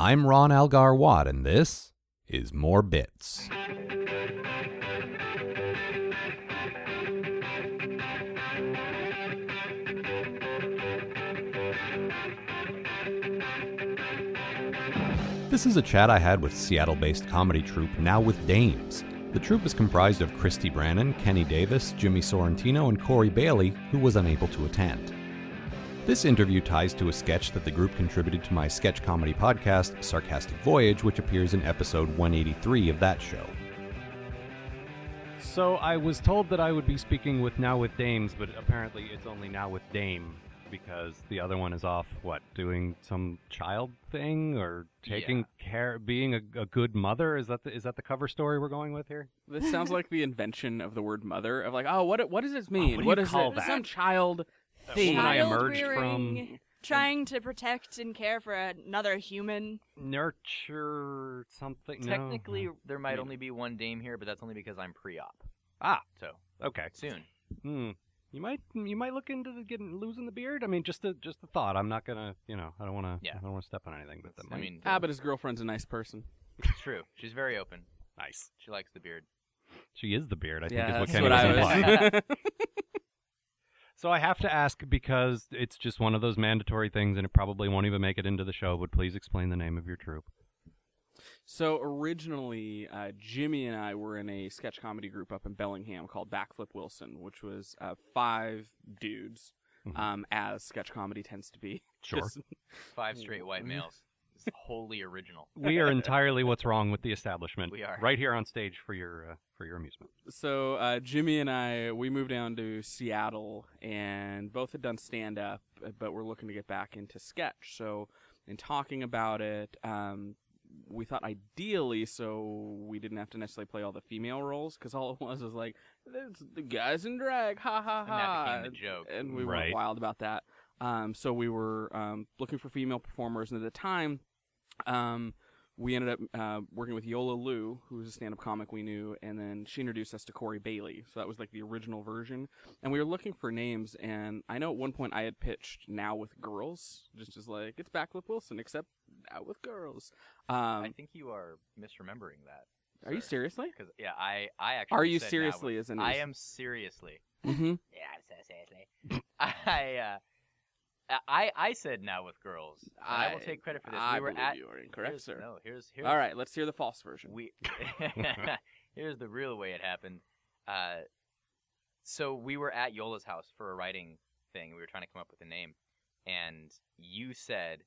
I'm Ron Algar Watt, and this is More Bits. This is a chat I had with Seattle based comedy troupe Now with Dames. The troupe is comprised of Christy Brannon, Kenny Davis, Jimmy Sorrentino, and Corey Bailey, who was unable to attend. This interview ties to a sketch that the group contributed to my sketch comedy podcast, Sarcastic Voyage, which appears in episode 183 of that show. So I was told that I would be speaking with Now with Dames, but apparently it's only Now with Dame because the other one is off, what, doing some child thing or taking care, being a, a good mother? Is that the, is that the cover story we're going with here? This sounds like the invention of the word mother. Of like, oh, what what does this oh, mean? what do what you is call it? that? Some child thing. woman I Child emerged rearing, from- trying to protect and care for another human. Nurture something? Technically, No. there might Maybe. only be one dame here, but that's only because I'm pre-op. Ah, So okay. soon. Hmm. You might you might look into the getting losing the beard. I mean, just a just a thought. I'm not gonna you know I don't want to Yeah. I don't want to step on anything. But that I mean, Ah, but his girlfriend's a nice person. it's true. She's very open. nice. She likes the beard. She is the beard. I think is what that's Kenny what was I implying. was. So I have to ask because it's just one of those mandatory things, and it probably won't even make it into the show. But please explain the name of your troupe. so originally, uh, Jimmy and I were in a sketch comedy group up in Bellingham called Backflip Wilson, which was uh, five dudes, Mhm. um, as sketch comedy tends to be. Sure. Just- Five straight white males. It's wholly original. we are entirely what's wrong with the establishment. We are. right here on stage for your uh, for your amusement. so uh, Jimmy and I, we moved down to Seattle, and both had done stand up, but we're looking to get back into sketch. So, in talking about it, um, we thought ideally, so we didn't have to necessarily play all the female roles, because all it was was like, "There's the guys in drag, ha ha ha And ha," that became the joke. and we Right. went wild about that. Um, so we were um, looking for female performers, and at the time, um, we ended up uh, working with Yola Lu, who was a stand-up comic we knew, and then she introduced us to Corey Bailey. So that was like the original version, and we were looking for names. And I know at one point I had pitched "Now with Girls," just as like it's Backflip Wilson, except now with girls. Um, I think you are misremembering that. are you seriously? Because yeah, I I actually. Are you seriously? with- As in, I am seriously. hmm Yeah, I'm so seriously. I uh, I I said now with girls. and I, will take credit for this. I we were believe at. you are incorrect, here's- sir. No, here's here's. All right, let's hear the false version. We here's the real way it happened. Uh, so we were at Yola's house for a writing thing. We were trying to come up with a name, and you said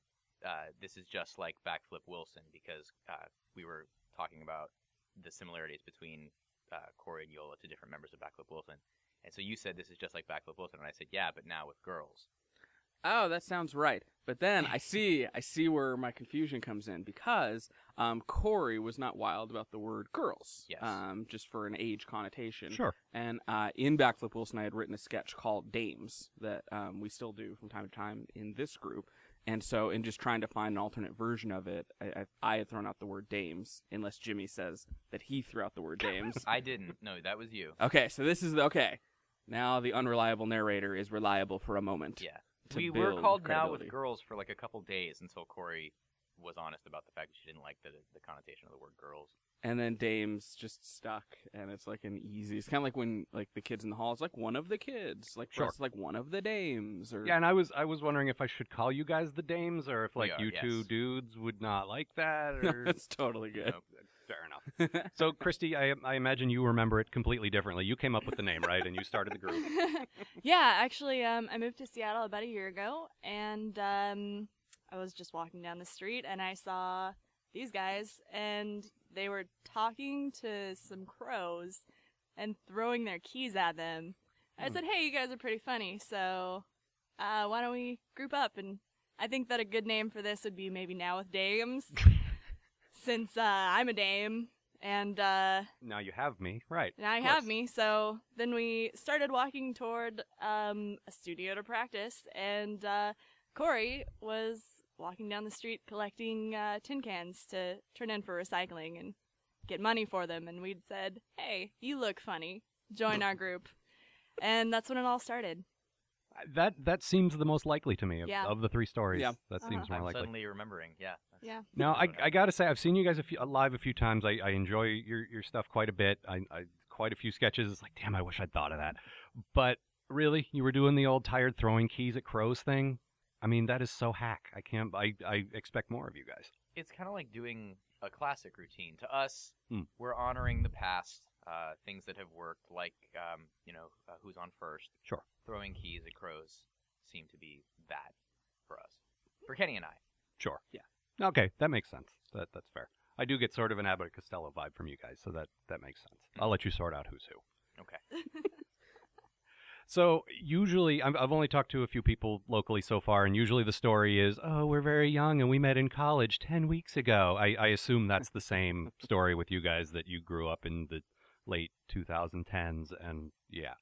uh, this is just like Backflip Wilson because uh, we were talking about the similarities between uh, Corey and Yola to different members of Backflip Wilson. And so you said this is just like Backflip Wilson, and I said yeah, but now with girls. Oh, that sounds right. But then I see, I see where my confusion comes in because um, Corey was not wild about the word girls, Yes. um, just for an age connotation. Sure. And uh, in Backflip Wilson, I had written a sketch called Dames that um, we still do from time to time in this group. And so, in just trying to find an alternate version of it, I, I, I had thrown out the word dames, unless Jimmy says that he threw out the word dames. I didn't. No, that was you. okay, so this is the, okay. Now the unreliable narrator is reliable for a moment. Yeah. To we were called now with girls for like a couple days until Corey was honest about the fact that she didn't like the the connotation of the word girls. and then Dame's just stuck, and it's like an easy. It's kind of like when like the kids in the hall. It's like one of the kids, like for Sure. like one of the dames, or Yeah, and I was I was wondering if I should call you guys the dames or if like are, you two dudes would not like that. no, Or... it's totally good. No, fair enough. So, Christy, I, I imagine you remember it completely differently. You came up with the name, right? And you started the group. yeah, actually, um, I moved to Seattle about a year ago, and um, I was just walking down the street, and I saw these guys, and they were talking to some crows and throwing their keys at them. I Hmm. said, "Hey, you guys are pretty funny, so uh, why don't we group up?" And I think that a good name for this would be maybe Now with Dames, since uh, I'm a dame, and uh, Now you have me, right? now you have me. So then we started walking toward um, a studio to practice, and uh, Corey was walking down the street collecting uh, tin cans to turn in for recycling and get money for them. And we'd said, "Hey, you look funny. Join our group." And that's when it all started. That that seems the most likely to me of, Yeah. of the three stories. Yeah. That Uh-huh. seems more likely. I'm likely. suddenly remembering. Yeah. that's- Yeah. Now, I, I gotta say, I've seen you guys a few, live a few times. I, I enjoy your, your stuff quite a bit. I, I quite a few sketches. It's like, damn, I wish I'd thought of that. But really, you were doing the old tired throwing keys at crows thing. I mean, that is so hack. I can't. I, I expect more of you guys. it's kind of like doing a classic routine. To us, Hmm. we're honoring the past, uh, things that have worked, like um, you know, uh, who's on first. Sure. Throwing keys at crows seem to be that for us, for Kenny and I. Sure. Yeah. Okay, that makes sense. That that's fair. I do get sort of an Abbott Costello vibe from you guys, so that that makes sense. I'll let you sort out who's who. Okay. So usually, I've, I've only talked to a few people locally so far, and usually the story is, "Oh, we're very young and we met in college ten weeks ago." I, I assume that's the same story with you guys that you grew up in the late 2010s, and yeah,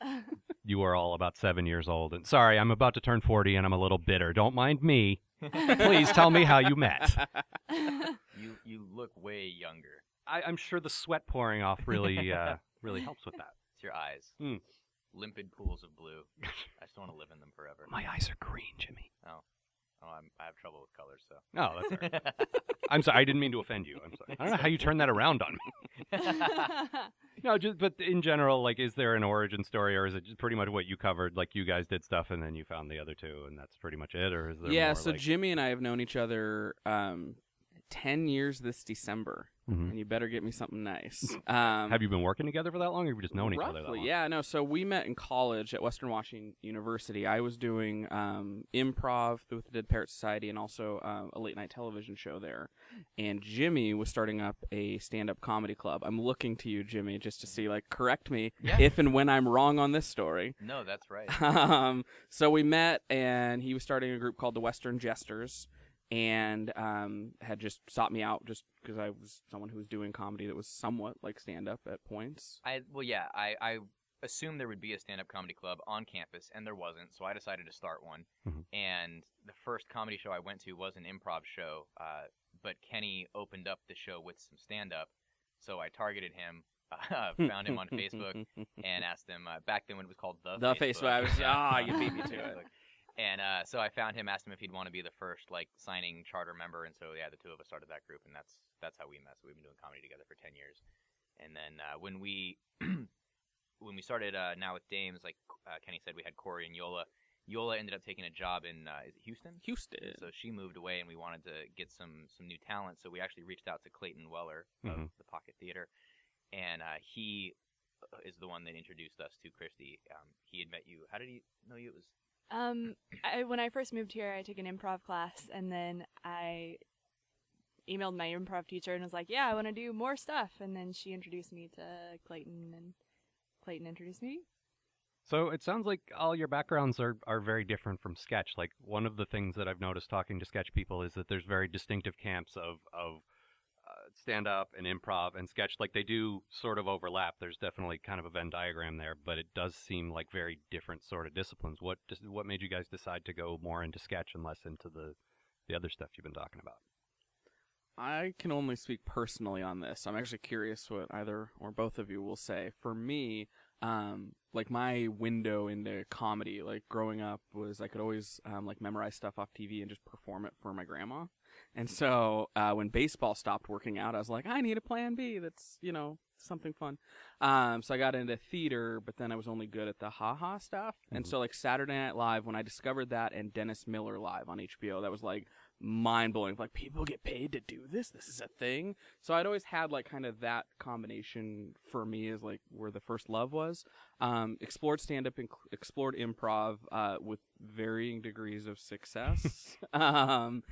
you are all about seven years old. And sorry, I'm about to turn 40, and I'm a little bitter. Don't mind me. Please tell me how you met. You you look way younger. I, I'm sure the sweat pouring off really uh, really helps with that. It's your eyes. Hmm. Limpid pools of blue. I just want to live in them forever. My eyes are green, Jimmy. Oh, I'm, I have trouble with colors, so. No, that's all right. I'm sorry. I didn't mean to offend you. I'm sorry. I don't know how you turn that around on me. No, just but in general, like, is there an origin story, or is it just pretty much what you covered? Like, you guys did stuff, and then you found the other two, and that's pretty much it, or is there? yeah, more, so like... Jimmy and I have known each other um, 10 years this December, Mhm. and you better get me something nice. Um, have you been working together for that long, or have you just known each other that Roughly, long? Yeah, no. So we met in college at Western Washington University. I was doing um, improv with the Dead Parrot Society and also um, a late night television show there. And Jimmy was starting up a stand up comedy club. I'm looking to you, Jimmy, just to see, like, correct me Yeah. if and when I'm wrong on this story. no, that's right. um, so we met, and he was starting a group called the Western Jesters, and um, had just sought me out just because I was someone who was doing comedy that was somewhat like stand up at points. I well, yeah, I I assumed there would be a stand-up comedy club on campus, and there wasn't, so I decided to start one. Mhm. And the first comedy show I went to was an improv show, uh, but Kenny opened up the show with some stand-up, so I targeted him, uh, found him on Facebook, and asked him. Uh, back then, when it was called the The Facebook. I was- ah, you beat me to it. And uh, so I found him, asked him if he'd want to be the first like signing charter member, and so yeah, the two of us started that group, and that's that's how we met. So we've been doing comedy together for ten years. And then uh, when we when we started uh, now with Dames, like uh, Kenny said, we had Corey and Yola. Yola ended up taking a job in uh, is it Houston? Houston. So she moved away, and we wanted to get some some new talent. So we actually reached out to Clayton Weller of Mhm. the Pocket Theater, and uh, he is the one that introduced us to Christy. Um, he had met you. How did he know you? It was Um, I, when I first moved here, I took an improv class, and then I emailed my improv teacher and was like, "Yeah, I want to do more stuff." And then she introduced me to Clayton, and Clayton introduced me. So it sounds like all your backgrounds are, are very different from sketch. Like one of the things that I've noticed talking to sketch people is that there's very distinctive camps of of stand up and improv and sketch. Like they do sort of overlap. There's definitely kind of a Venn diagram there, but it does seem like very different sort of disciplines. What dis- what made you guys decide to go more into sketch and less into the the other stuff you've been talking about? I can only speak personally on this. I'm actually curious what either or both of you will say. For me, um, like my window into comedy, like growing up, was I could always um, like memorize stuff off TV and just perform it for my grandma. And so uh, when baseball stopped working out, I was like, I need a plan B. That's you know something fun. Um, so I got into theater, but then I was only good at the haha stuff. And Mhm. so like Saturday Night Live, when I discovered that, and Dennis Miller Live on HBO, that was like mind blowing. Like people get paid to do this. This is a thing. So I'd always had like kind of that combination for me is like where the first love was. Um, explored stand up, inc- explored improv uh, with varying degrees of success. um,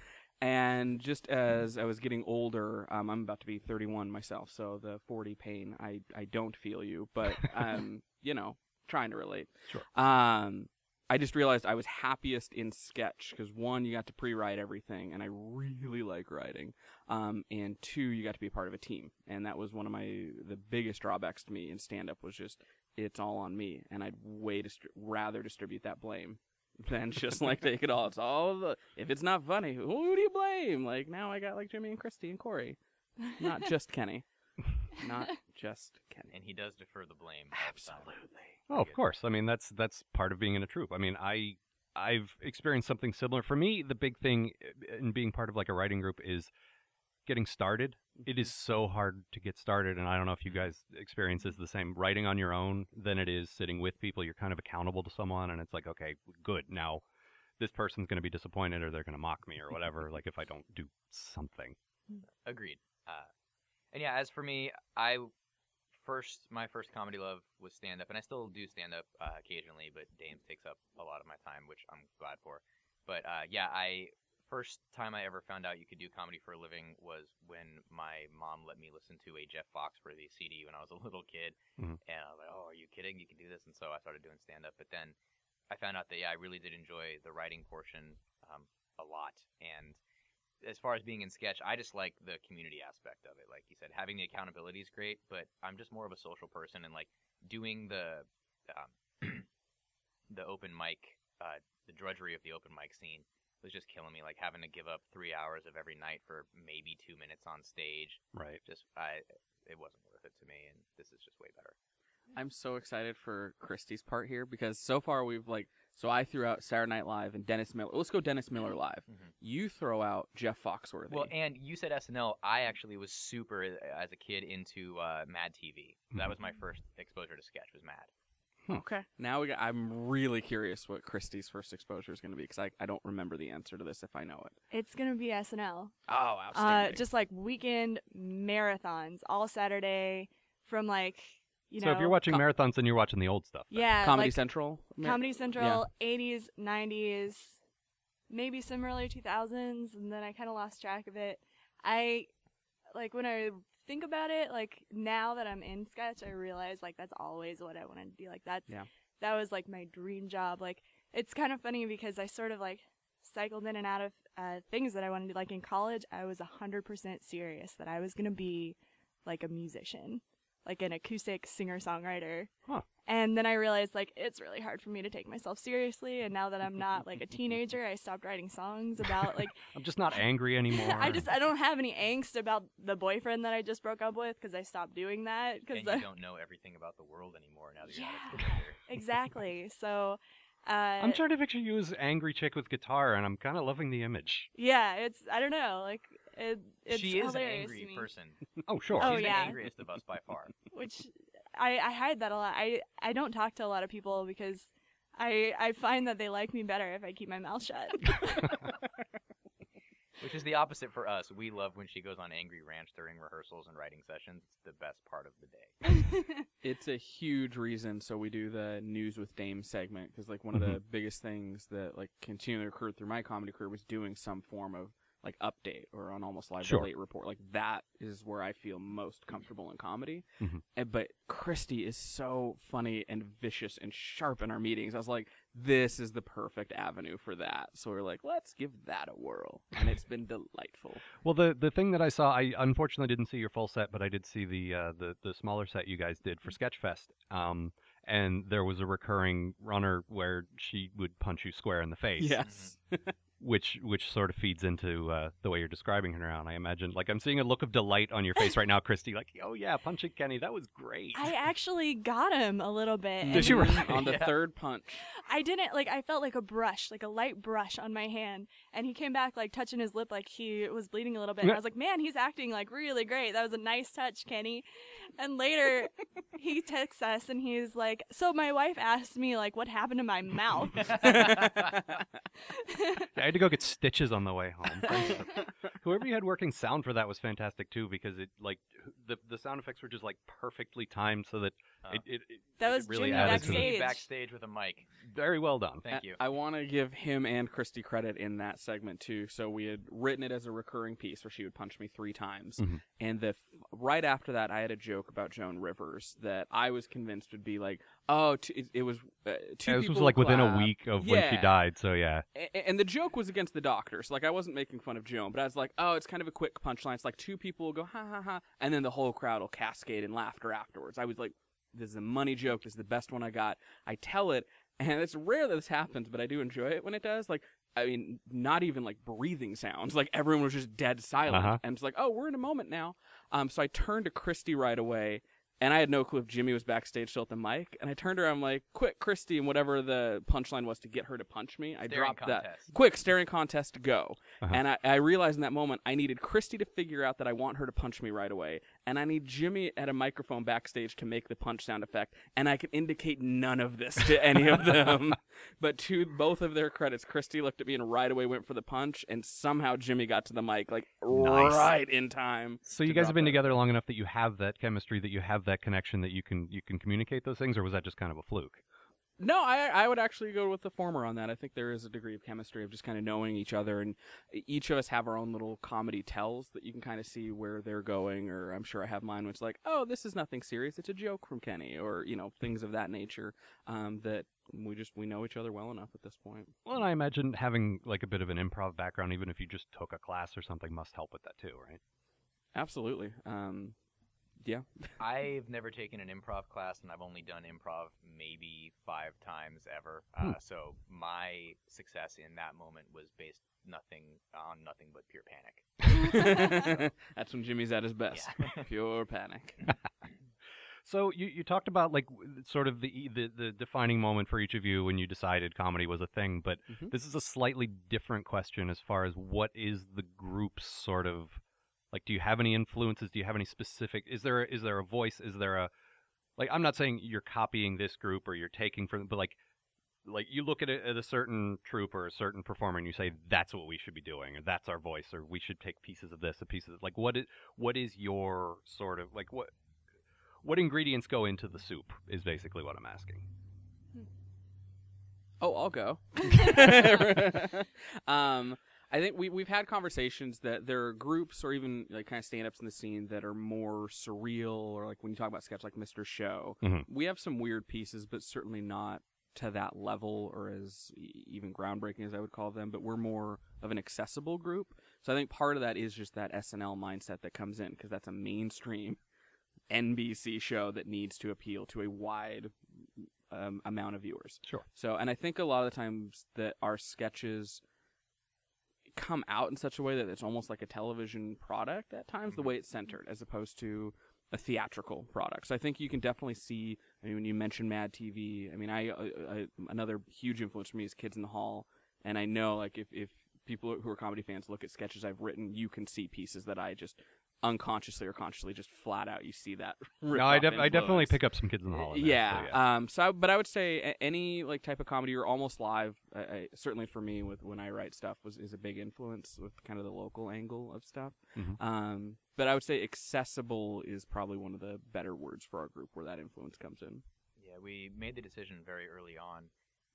and just as I was getting older, um, I'm about to be 31 myself, so the 40 pain, I, I don't feel you, but um, you know, trying to relate. Sure. Um, I just realized I was happiest in sketch because one, you got to pre-write everything, and I really like writing. Um, and two, you got to be a part of a team, and that was one of my the biggest drawbacks to me in stand-up was just it's all on me, and I'd way distri- rather distribute that blame than just like take it all. It's all the if it's not funny, who do you blame? Like now I got like Jimmy and Christy and Corey, not just Kenny. not just Kenny. and he does defer the blame. all the time. Absolutely. Oh, of course. I mean, that's that's part of being in a troupe. I mean, I I've experienced something similar. For me, the big thing in being part of like a writing group is getting started. It is so hard to get started, and I don't know if you guys experience this the same. Writing on your own than it is sitting with people. You're kind of accountable to someone, and it's like, okay, good. Now, this person's going to be disappointed, or they're going to mock me, or whatever. like if I don't do something. Agreed. Uh, and yeah, as for me, I first my first comedy love was stand up, and I still do stand up uh, occasionally, but Dames takes up a lot of my time, which I'm glad for. But uh, yeah, I first time I ever found out you could do comedy for a living was when my mom let me listen to a Jeff Foxworthy CD when I was a little kid, Mhm. and I was like, "Oh, are you kidding? You can do this!" And so I started doing stand up. But then I found out that yeah, I really did enjoy the writing portion um, a lot, and as far as being in sketch, I just like the community aspect of it. Like you said, having the accountability is great, but I'm just more of a social person, and like doing the um, the open mic, uh, the drudgery of the open mic scene was just killing me. Like having to give up three hours of every night for maybe two minutes on stage. Right. Just I, it wasn't worth it to me, and this is just way better. I'm so excited for Christy's part here because so far we've like so I threw out Saturday Night Live and Dennis Miller. Let's go Dennis Miller live. Mhm. You throw out Jeff Foxworthy. Well, and you said SNL. I actually was super uh, as a kid into uh, Mad TV. That Mhm. was my first exposure to sketch. Was Mad. Okay. Now we got, I'm really curious what Christy's first exposure is going to be because I, I don't remember the answer to this if I know it. It's gonna be SNL. Oh, Uh, just like weekend marathons all Saturday from like you know. so if you're watching co- marathons, then you're watching the old stuff. then. yeah, Comedy like Central. Comedy Central, 80s, 90s, maybe some early 2000s, and then I kind of lost track of it. I like when I think about it, like now that I'm in sketch, I realize like that's always what I wanted to be. Like that's Yeah. that was like my dream job. Like it's kind of funny because I sort of like cycled in and out of uh, things that I wanted to. Like in college, I was 100% serious that I was going to be like a musician, like an acoustic singer songwriter. Huh. And then I realized like it's really hard for me to take myself seriously. And now that I'm not like a teenager, I stopped writing songs about like I'm just not angry anymore. I just I don't have any angst about the boyfriend that I just broke up with because I stopped doing that because And you don't know everything about the world anymore now that you're not a Yeah. teenager. exactly. So uh, I'm trying to picture you as angry chick with guitar, and I'm kind of loving the image. yeah, it's I don't know like it, it's she is an angry to me. person. Oh, sure. Oh, She's yeah. the angriest of us by far. which I, I hide that a lot. I I don't talk to a lot of people because I I find that they like me better if I keep my mouth shut. Which is the opposite for us. We love when she goes on angry rants during rehearsals and writing sessions. It's the best part of the day. it's a huge reason so we do the news with dame segment because like one of the mm-hmm. biggest things that like continually occurred through my comedy career was doing some form of like update or an almost live Sure. late report. Like that is where i feel most comfortable in comedy. Mhm. and, but christy is so funny and vicious and sharp in our meetings. I was like this is the perfect avenue for that. So we're like let's give that a whirl. And it's been delightful. Well, the the thing that I saw, I unfortunately didn't see your full set, but I did see the uh, the the smaller set you guys did for Sketchfest. Um, and there was a recurring runner where she would punch you square in the face. yes Which which sort of feeds into uh, the way you're describing her now. And I imagine, like, I'm seeing a look of delight on your face right now, Christy. Like, oh yeah, punching Kenny, that was great. I actually got him a little bit. Did you and really? on the Yeah. third punch I didn't like. I felt like a brush, like a light brush on my hand, and he came back like touching his lip, like he was bleeding a little bit. And I was like, "Man, he's acting like really great. That was a nice touch, Kenny." And later, he texts us, and he's like, "So my wife asked me like what happened to my mouth." I had to go get stitches on the way home. Whoever you had working sound for that was fantastic too, because it like the the sound effects were just like perfectly timed so that Uh, it, it, it That it was really Jimmy added to backstage. the, backstage with a mic. very well done. Thank I- you. I, want to give him and Christy credit in that segment too. So we had written it as a recurring piece where she would punch me three times, Mhm. and the f- right after that, I had a joke about Joan Rivers that I was convinced would be like, oh, t- it, it was uh, two. Yeah, this was like within a week of when she died, so yeah. A- and the joke was against the doctors. Like I wasn't making fun of Joan, but I was like, "Oh, it's kind of a quick punchline. It's like two people will go ha ha ha, and then the whole crowd will cascade in laughter afterwards." I was like, "This is a money joke. This is the best one I got." I tell it, and it's rare that this happens, but I do enjoy it when it does. Like I mean, not even like breathing sounds. Like everyone was just dead silent. Uh-huh. And it's like, oh, we're in a moment now. Um, so I turned to Christy right away, and I had no clue if Jimmy was backstage still at the mic. And I turned to her, I'm like, quick, Christy, and whatever the punchline was to get her to punch me, I Staring dropped that. Quick, staring contest, go. Uh-huh. And I, I realized in that moment I needed Christy to figure out that I want her to punch me right away. And I need Jimmy at a microphone backstage to make the punch sound effect. And I can indicate none of this to any of them. but to both of their credits, Christy looked at me and right away went for the punch. And somehow Jimmy got to the mic like Nice. right in time. So you guys have been together long enough that you have that chemistry, that you have that connection, that you can you can communicate those things, or was that just kind of a fluke? No, I I would actually go with the former on that. I think there is a degree of chemistry of just kind of knowing each other, and each of us have our own little comedy tells that you can kind of see where they're going. Or I'm sure I have mine, which is like, oh, this is nothing serious. It's a joke from Kenny, or you know, things of that nature. Um, that we just we know each other well enough at this point. Well, and I imagine having like a bit of an improv background, even if you just took a class or something, must help with that too, right? Absolutely. Um, yeah. I've never taken an improv class, and I've only done improv maybe five times ever. Uh, Hmm. so my success in that moment was based nothing on nothing but pure panic. That's when Jimmy's at his best. Yeah. Pure panic. So you, you talked about like sort of the, the the defining moment for each of you when you decided comedy was a thing, but Mhm. this is a slightly different question as far as what is the group's sort of like do you have any influences? Do you have any specific is there is there a voice? Is there a like I'm not saying you're copying this group or you're taking from but like like you look at a, at a certain troupe or a certain performer and you say that's what we should be doing or that's our voice or we should take pieces of this and pieces of, like what is what is your sort of like what what ingredients go into the soup is basically what I'm asking. Oh, I'll go. um, I think we we've had conversations that there are groups or even like kind of stand ups in the scene that are more surreal or like when you talk about sketch like Mr. Show. Mhm. We have some weird pieces, but certainly not to that level or as even groundbreaking as I would call them. But we're more of an accessible group. So I think part of that is just that SNL mindset that comes in because that's a mainstream NBC show that needs to appeal to a wide um, amount of viewers. Sure. So, and I think a lot of the times that our sketches come out in such a way that it's almost like a television product at times, the mm-hmm. way it's centered, as opposed to a theatrical product. So I think you can definitely see. I mean, when you mention Mad TV, I mean, I, I, I another huge influence for me is Kids in the Hall, and I know like if if people who are comedy fans look at sketches I've written, you can see pieces that I just unconsciously or consciously just flat out you see that. No, I, def- I definitely pick up some kids in the hall. Yeah. so yeah. Um. So, I, but I would say any like type of comedy or almost live, I, I, certainly for me, with when I write stuff, was is a big influence with kind of the local angle of stuff. Mhm. Um. But I would say accessible is probably one of the better words for our group where that influence comes in. Yeah, we made the decision very early on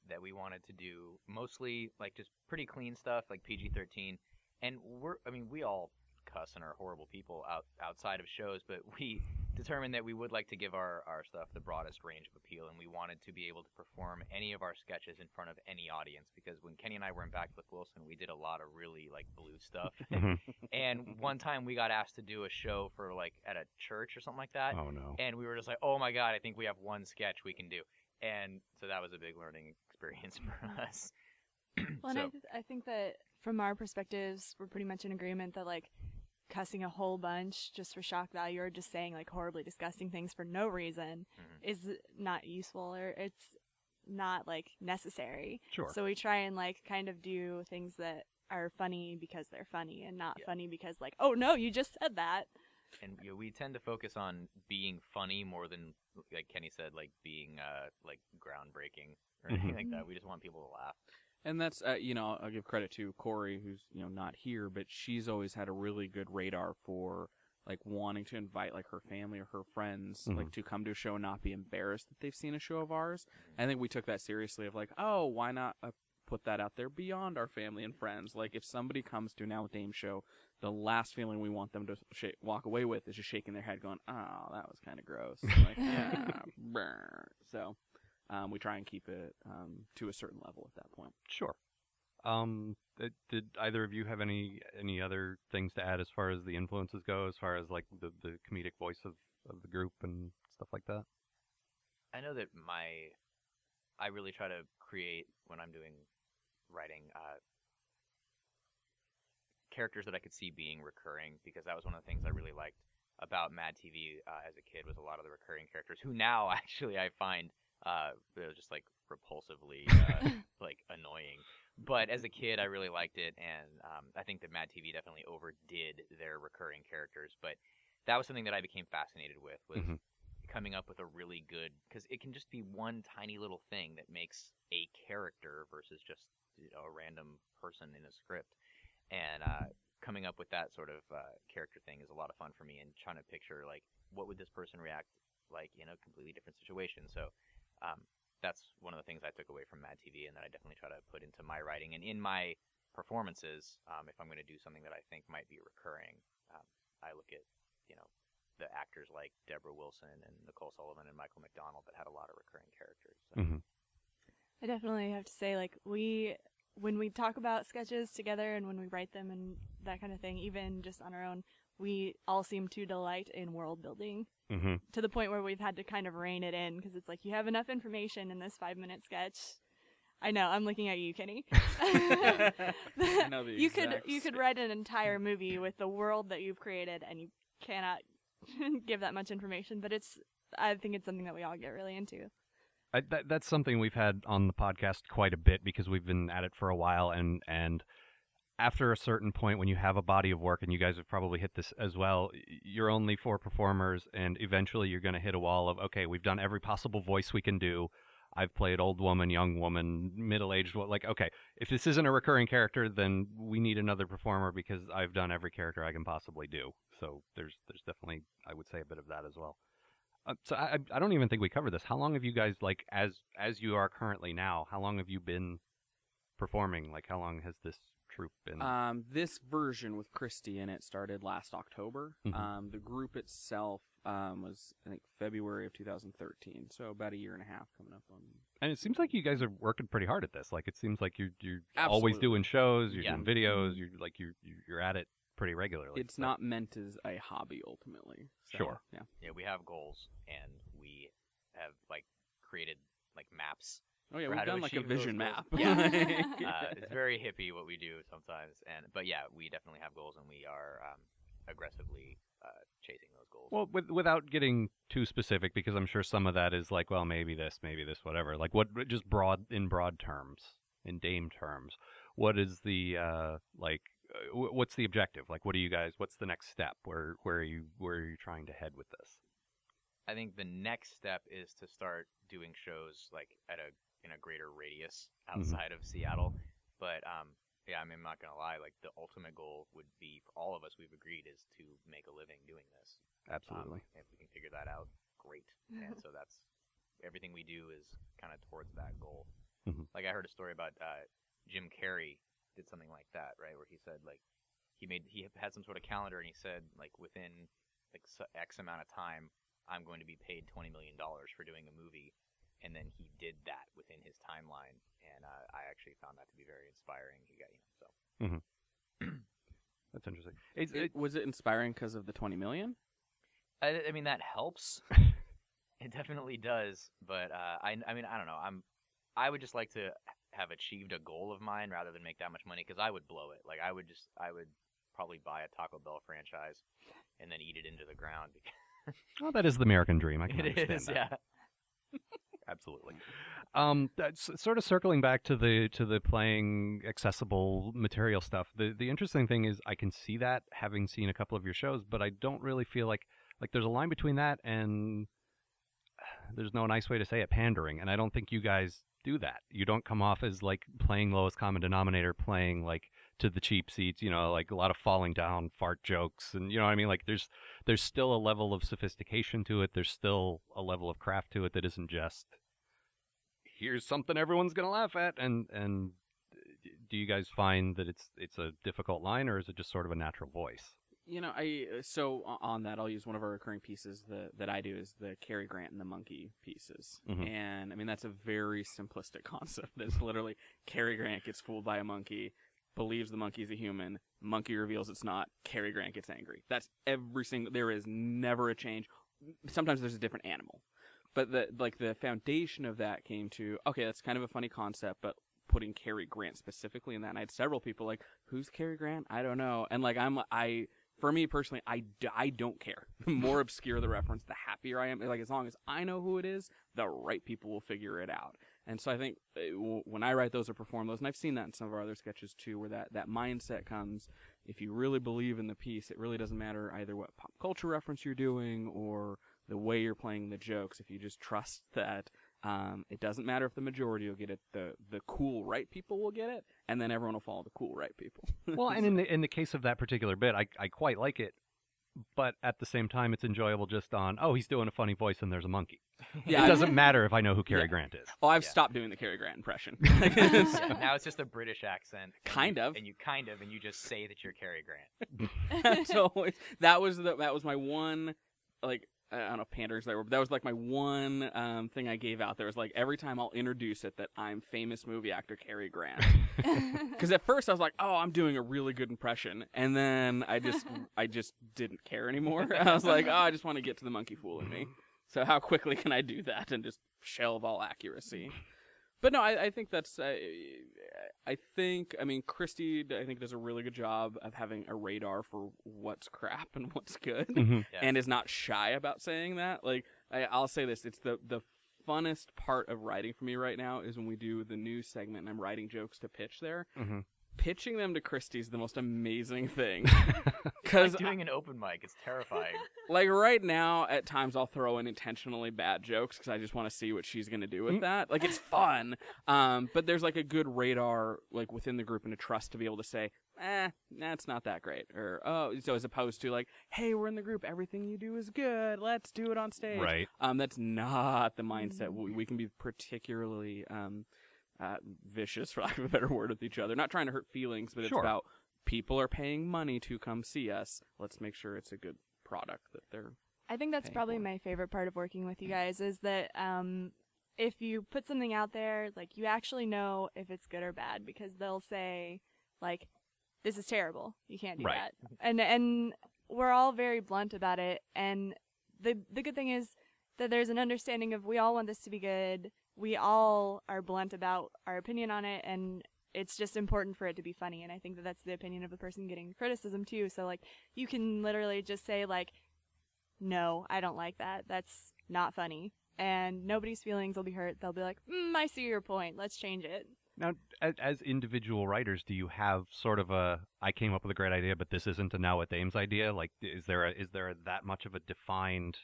that we wanted to do mostly like just pretty clean stuff, like PG thirteen. And we're, I mean, we all cuss and are horrible people out outside of shows, but we determined that we would like to give our our stuff the broadest range of appeal, and we wanted to be able to perform any of our sketches in front of any audience. Because when Kenny and I were in Backflip Wilson, we did a lot of really like blue stuff. Mhm. and one time we got asked to do a show for like at a church or something like that oh no. and we were just like, "Oh my god, I think we have one sketch we can do," and so that was a big learning experience for us. Well, and I, th- I think that from our perspectives, we're pretty much in agreement that like cussing a whole bunch just for shock value or just saying like horribly disgusting things for no reason Mhm. is not useful or it's not like necessary. Sure. So we try and like kind of do things that are funny because they're funny and not Yeah. funny because like, oh no, you just said that. and you know, we tend to focus on being funny more than, like Kenny said, like being uh like groundbreaking or anything Mhm. like that. We just want people to laugh. And that's uh, you know I'll give credit to Corey who's you know not here, but she's always had a really good radar for like wanting to invite like her family or her friends Mhm. like to come to a show and not be embarrassed that they've seen a show of ours. I think we took that seriously of like oh why not uh, put that out there beyond our family and friends. Like if somebody comes to an Now with Dame show, the last feeling we want them to sh- walk away with is just shaking their head, going oh that was kind of gross. like yeah, brr. so. Um, we try and keep it um, to a certain level at that point. Sure. Um, th- did either of you have any any other things to add as far as the influences go, as far as like the, the comedic voice of, of the group and stuff like that? I know that my, I really try to create when I'm doing writing. Uh, characters that I could see being recurring because that was one of the things I really liked about Mad TV uh, as a kid was a lot of the recurring characters who now actually I find uh, they're just like repulsively uh, like annoying. But as a kid, I really liked it, and um, I think that Mad TV definitely overdid their recurring characters. But that was something that I became fascinated with was Mhm. coming up with a really good because it can just be one tiny little thing that makes a character versus just you know, a random person in a script, and uh, coming up with that sort of uh, character thing is a lot of fun for me, and trying to picture like what would this person react like in a completely different situation. So um, that's one of the things I took away from Mad TV, and that I definitely try to put into my writing and in my performances. Um, if I'm going to do something that I think might be recurring, um, I look at you know the actors like Debra Wilson and Nicole Sullivan and Michael McDonald that had a lot of recurring characters. So. Mhm. I definitely have to say, like, we, when we talk about sketches together and when we write them and that kind of thing, even just on our own, we all seem to delight in world building Mm-hmm. to the point where we've had to kind of rein it in because it's like you have enough information in this five minute sketch. I know, I'm looking at you, Kenny. Know you could exact you could write an entire movie with the world that you've created and you cannot give that much information, but it's I think it's something that we all get really into. I, that, that's something we've had on the podcast quite a bit because we've been at it for a while, and and after a certain point, when you have a body of work, and you guys have probably hit this as well, you're only four performers, and eventually you're going to hit a wall of okay, we've done every possible voice we can do. I've played old woman, young woman, middle aged. Like, okay, if this isn't a recurring character, then we need another performer because I've done every character I can possibly do. So there's there's definitely I would say a bit of that as well. Uh, so I- I don't even think we covered this. How long have you guys like as as you are currently now? How long have you been performing? Like how long has this troupe been? Um, this version with Christy in it started last October. Mhm. Um, the group itself um, was I think February of 2013, so about a year and a half coming up on. and it seems like you guys are working pretty hard at this. Like it seems like you're you're always doing shows. You're Yeah. doing videos. You're like you're you're you're at it pretty regularly. It's So- not meant as a hobby ultimately. So, Sure. Yeah. Yeah, we have goals, and we have like created like maps. Oh yeah, we've done like a vision map. Yeah. Uh, it's very hippie what we do sometimes, and but yeah, we definitely have goals, and we are um, aggressively uh, chasing those goals. Well, with, without getting too specific, because I'm sure some of that is like, well, maybe this, maybe this, whatever. Like, what just broad in broad terms, in Dame terms, what is the uh, like? Uh, what's the objective? Like, what are you guys? What's the next step? Where where are you where are you trying to head with this? I think the next step is to start doing shows like at a in a greater radius Mm-hmm. outside of Seattle. But um, yeah, I mean, I'm not gonna lie. Like the ultimate goal would be for all of us. We've agreed is to make a living doing this. Um, Absolutely. if we can figure that out, great. and so that's everything we do is kind of towards that goal. Mhm. Like I heard a story about uh, Jim Carrey did something like that, right? Where he said like he made he had some sort of calendar and he said like within like X amount of time I'm going to be paid twenty million dollars for doing a movie, and then he did that within his timeline, and uh, I actually found that to be very inspiring. He got you know so. Mhm. That's interesting. It- it, was it inspiring because of the 20 million? I, I mean that helps. it definitely does, but uh, I I mean I don't know. I'm I would just like to have achieved a goal of mine rather than make that much money because I would blow it. Like I would just I would probably buy a Taco Bell franchise and then eat it into the ground. Because... well, that is the American dream. I can It understand is, that. yeah. absolutely. Um, sort of circling back to the to the playing accessible material stuff. The the interesting thing is I can see that having seen a couple of your shows, but I don't really feel like like there's a line between that and there's no nice way to say it pandering, and I don't think you guys do that. You don't come off as like playing lowest common denominator, playing like to the cheap seats, you know, like a lot of falling down fart jokes and you know what I mean? Like there's there's still a level of sophistication to it. There's still a level of craft to it that isn't just here's something everyone's gonna laugh at. And and do you guys find that it's it's a difficult line, or is it just sort of a natural voice? You know, I so on that I'll use one of our recurring pieces that that I do is the Cary Grant and the monkey pieces, Mhm. and I mean that's a very simplistic concept. That's literally Cary Grant gets fooled by a monkey, believes the monkey's a human, monkey reveals it's not, Cary Grant gets angry. That's every single. There is never a change. Sometimes there's a different animal, but the like the foundation of that came to okay, that's kind of a funny concept, but putting Cary Grant specifically in that. And I had several people like, "Who's Cary Grant? I don't know." And like I'm I for me personally, I, I don't care. The more obscure the reference, the happier I am. Like as long as I know who it is, the right people will figure it out. And so I think uh, when I write those or perform those, and I've seen that in some of our other sketches too, where that that mindset comes. If you really believe in the piece, it really doesn't matter either what pop culture reference you're doing or the way you're playing the jokes. If you just trust that um, it doesn't matter if the majority will get it, the the cool right people will get it, and then everyone will follow the cool right people. well, and in the in the case of that particular bit, I I quite like it, but at the same time, it's enjoyable just on oh he's doing a funny voice and there's a monkey. yeah, it doesn't matter if I know who Cary Yeah. Grant is. Oh, I've Yeah. stopped doing the Cary Grant impression. Yeah, now it's just a British accent. Kind you- of. And you kind of, and you just say that you're Cary Grant. That's always that was the that was my one like I don't know if panders that were that was like my one um, thing I gave out there was like every time I'll introduce it that I'm famous movie actor Cary Grant. Because at first I was like oh I'm doing a really good impression. And then I just I just didn't care anymore. I was like oh I just want to get to the monkey fooling me. So how quickly can I do that and just shelve all accuracy? But no, I, I think that's. Uh, I think. I mean, Christy. I think does a really good job of having a radar for what's crap and what's good, Mhm. Yeah. and is not shy about saying that. Like, I, I'll say this: it's the the funnest part of writing for me right now is when we do the news segment and I'm writing jokes to pitch there. Mhm. Pitching them to Christy's the most amazing thing. Like because doing an open mic, is terrifying. like right now at times i'll throw in intentionally bad jokes because i just want to see what she's going to do with Mm. that. Like it's fun. Um, but there's like a good radar like within the group and a trust to be able to say eh that's not that great. Or oh so as opposed to like hey we're in the group. Everything you do is good. Let's do it on stage. Right. um, that's not the mindset we, we can be particularly um, uh, vicious for lack of a better word with each other not trying to hurt feelings but it's Sure. about people are paying money to come see us let's make sure it's a good product that they're I think that's probably for. my favorite part of working with you guys is that um, if you put something out there, like you actually know if it's good or bad because they'll say like, "This is terrible. You can't do Right. that," and and we're all very blunt about it. And the the good thing is that there's an understanding of we all want this to be good. We all are blunt about our opinion on it, and it's just important for it to be funny. And I think that that's the opinion of the person getting criticism too. So like, you can literally just say like no, I don't like that. That's not funny. And nobody's feelings will be hurt. They'll be like, mm, I see your point. Let's change it. Now, as, individual writers, do you have sort of a I came up with a great idea, but this isn't a now at Dame's idea? Like, is there a, is there that much of a defined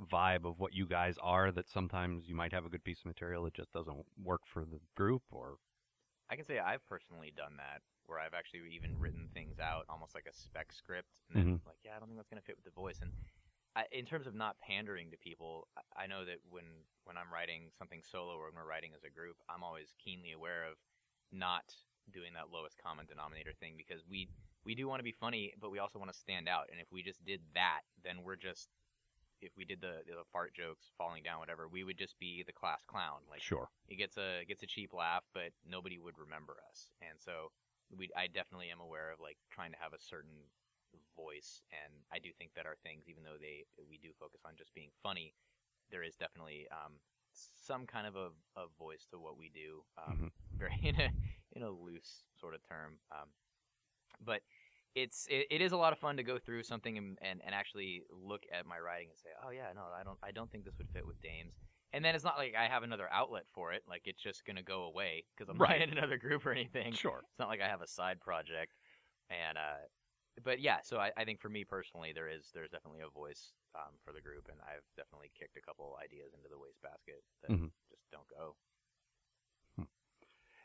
vibe of what you guys are that sometimes you might have a good piece of material that just doesn't work for the group? Or I can say I've personally done that, where I've actually even written things out almost like a spec script, and then mm-hmm. like, yeah, I don't think that's gonna fit with the voice. And I, in terms of not pandering to people, I, I know that when when I'm writing something solo or when we're writing as a group, I'm always keenly aware of not doing that lowest common denominator thing because we we do want to be funny, but we also want to stand out. And if we just did that, then we're just if we did the, the fart jokes falling down, whatever, we would just be the class clown. Like sure, it gets a gets a cheap laugh, but nobody would remember us. And so we I definitely am aware of like trying to have a certain voice and I do think that our things even though they we do focus on just being funny, there is definitely um some kind of a, a voice to what we do. Um very in a in a loose sort of term. Um but it's it, it is a lot of fun to go through something and, and, and actually look at my writing and say, oh yeah, no, I don't I don't think this would fit with Dames. And then it's not like I have another outlet for it. Like it's just gonna go away because I'm Right. not in another group or anything. sure. It's not like I have a side project. And uh, but yeah, so I, I think for me personally, there is there's definitely a voice um, for the group, and I've definitely kicked a couple ideas into the wastebasket that Mhm. just don't go.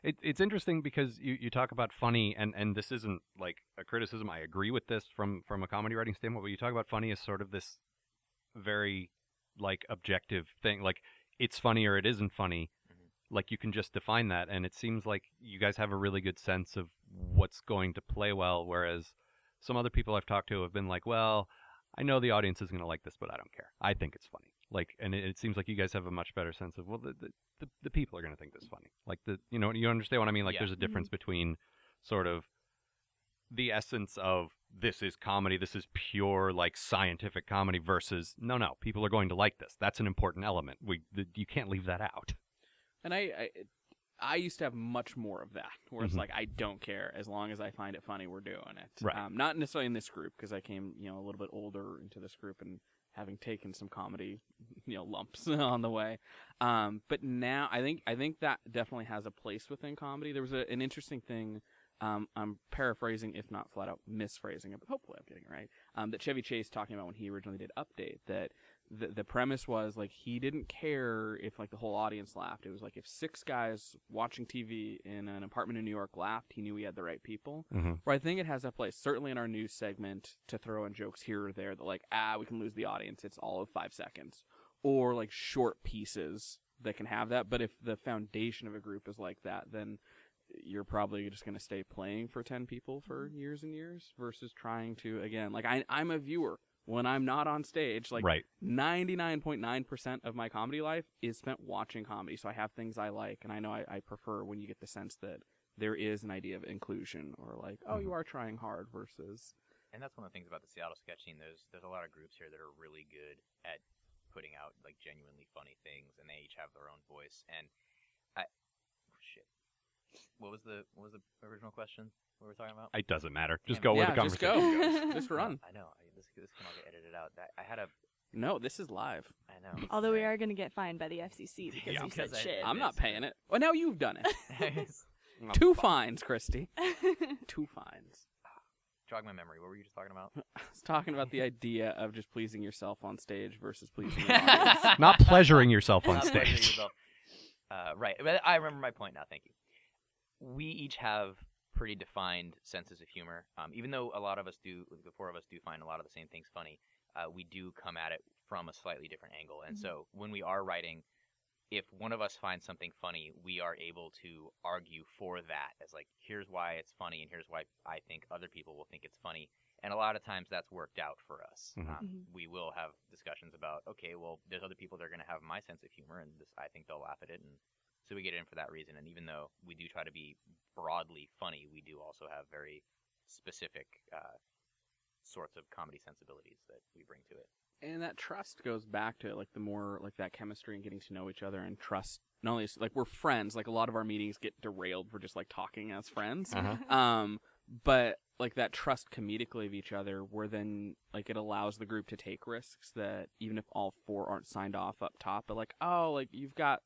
It, it's interesting because you, you talk about funny, and, and this isn't like a criticism. I agree with this from, from a comedy writing standpoint, but you talk about funny as sort of this very like objective thing. Like it's funny or it isn't funny. Mhm. Like you can just define that, and it seems like you guys have a really good sense of what's going to play well. Whereas some other people I've talked to have been like, well, I know the audience isn't going to like this, but I don't care. I think it's funny. Like, and it, it seems like you guys have a much better sense of well, the the, the, people are going to think this funny. Like the you know you understand what I mean? Like Yeah. there's a difference between sort of the essence of this is comedy, this is pure like scientific comedy versus no no people are going to like this. That's an important element. We the, you can't leave that out. And I, I, I used to have much more of that, where it's Mhm. like I don't care as long as I find it funny, we're doing it. Right. Um, not necessarily in this group because I came, you know, a little bit older into this group and having taken some comedy, you know, lumps on the way. Um, but now I think I think that definitely has a place within comedy. There was a, an interesting thing. Um, I'm paraphrasing, if not flat out misphrasing it, but hopefully I'm getting it right. Um, that Chevy Chase talking about when he originally did Update that the the premise was like he didn't care if like the whole audience laughed. It was like if six guys watching TV in an apartment in New York laughed, he knew he had the right people. Mm-hmm. Where I think it has that place, certainly in our news segment, to throw in jokes here or there that like ah we can lose the audience. It's all of five seconds, or like short pieces that can have that. But if the foundation of a group is like that, then you're probably just going to stay playing for 10 people for years and years versus trying to again like I, i'm a viewer when i'm not on stage like right. 99.9% of my comedy life is spent watching comedy. So I have things I like, and I know I, I prefer when you get the sense that there is an idea of inclusion or like, oh, you mm-hmm. are trying hard versus. And that's one of the things about the Seattle sketch scene. There's there's a lot of groups here that are really good at putting out like genuinely funny things, and they each have their own voice. And I, oh, shit, what was the what was the original question we were talking about? It doesn't matter. Just Yeah, go where yeah, the just conversation go. just run. I know. I, this this can all get edited out. That, I had a. No, this is live. I know. Although we are going to get fined by the FCC because Yeah, you said because I- shit. I'm not paying it. Well, now you've done it. Two fines, Christy. Two fines. Jog my memory. What were you just talking about? I was talking about the idea of just pleasing yourself on stage versus pleasing the audience. Not pleasuring yourself on Not pleasuring stage. yourself. Uh, right. But I remember my point now. Thank you. We each have pretty defined senses of humor. Um, even though a lot of us do, the four of us do find a lot of the same things funny, uh, we do come at it from a slightly different angle. And Mhm. so when we are writing, if one of us finds something funny, we are able to argue for that as like, here's why it's funny, and here's why I think other people will think it's funny. And a lot of times that's worked out for us. Mhm. Um, Mhm. We will have discussions about, okay, well, there's other people that are going to have my sense of humor, and this, I think they'll laugh at it, and so we get in for that reason. And even though we do try to be broadly funny, we do also have very specific uh, sorts of comedy sensibilities that we bring to it. and that trust goes back to like the more like that chemistry and getting to know each other and trust not only like we're friends like a lot of our meetings get derailed for just like talking as friends Uh-huh. um but like that trust comedically of each other where then like it allows the group to take risks that even if all four aren't signed off up top but like oh like you've got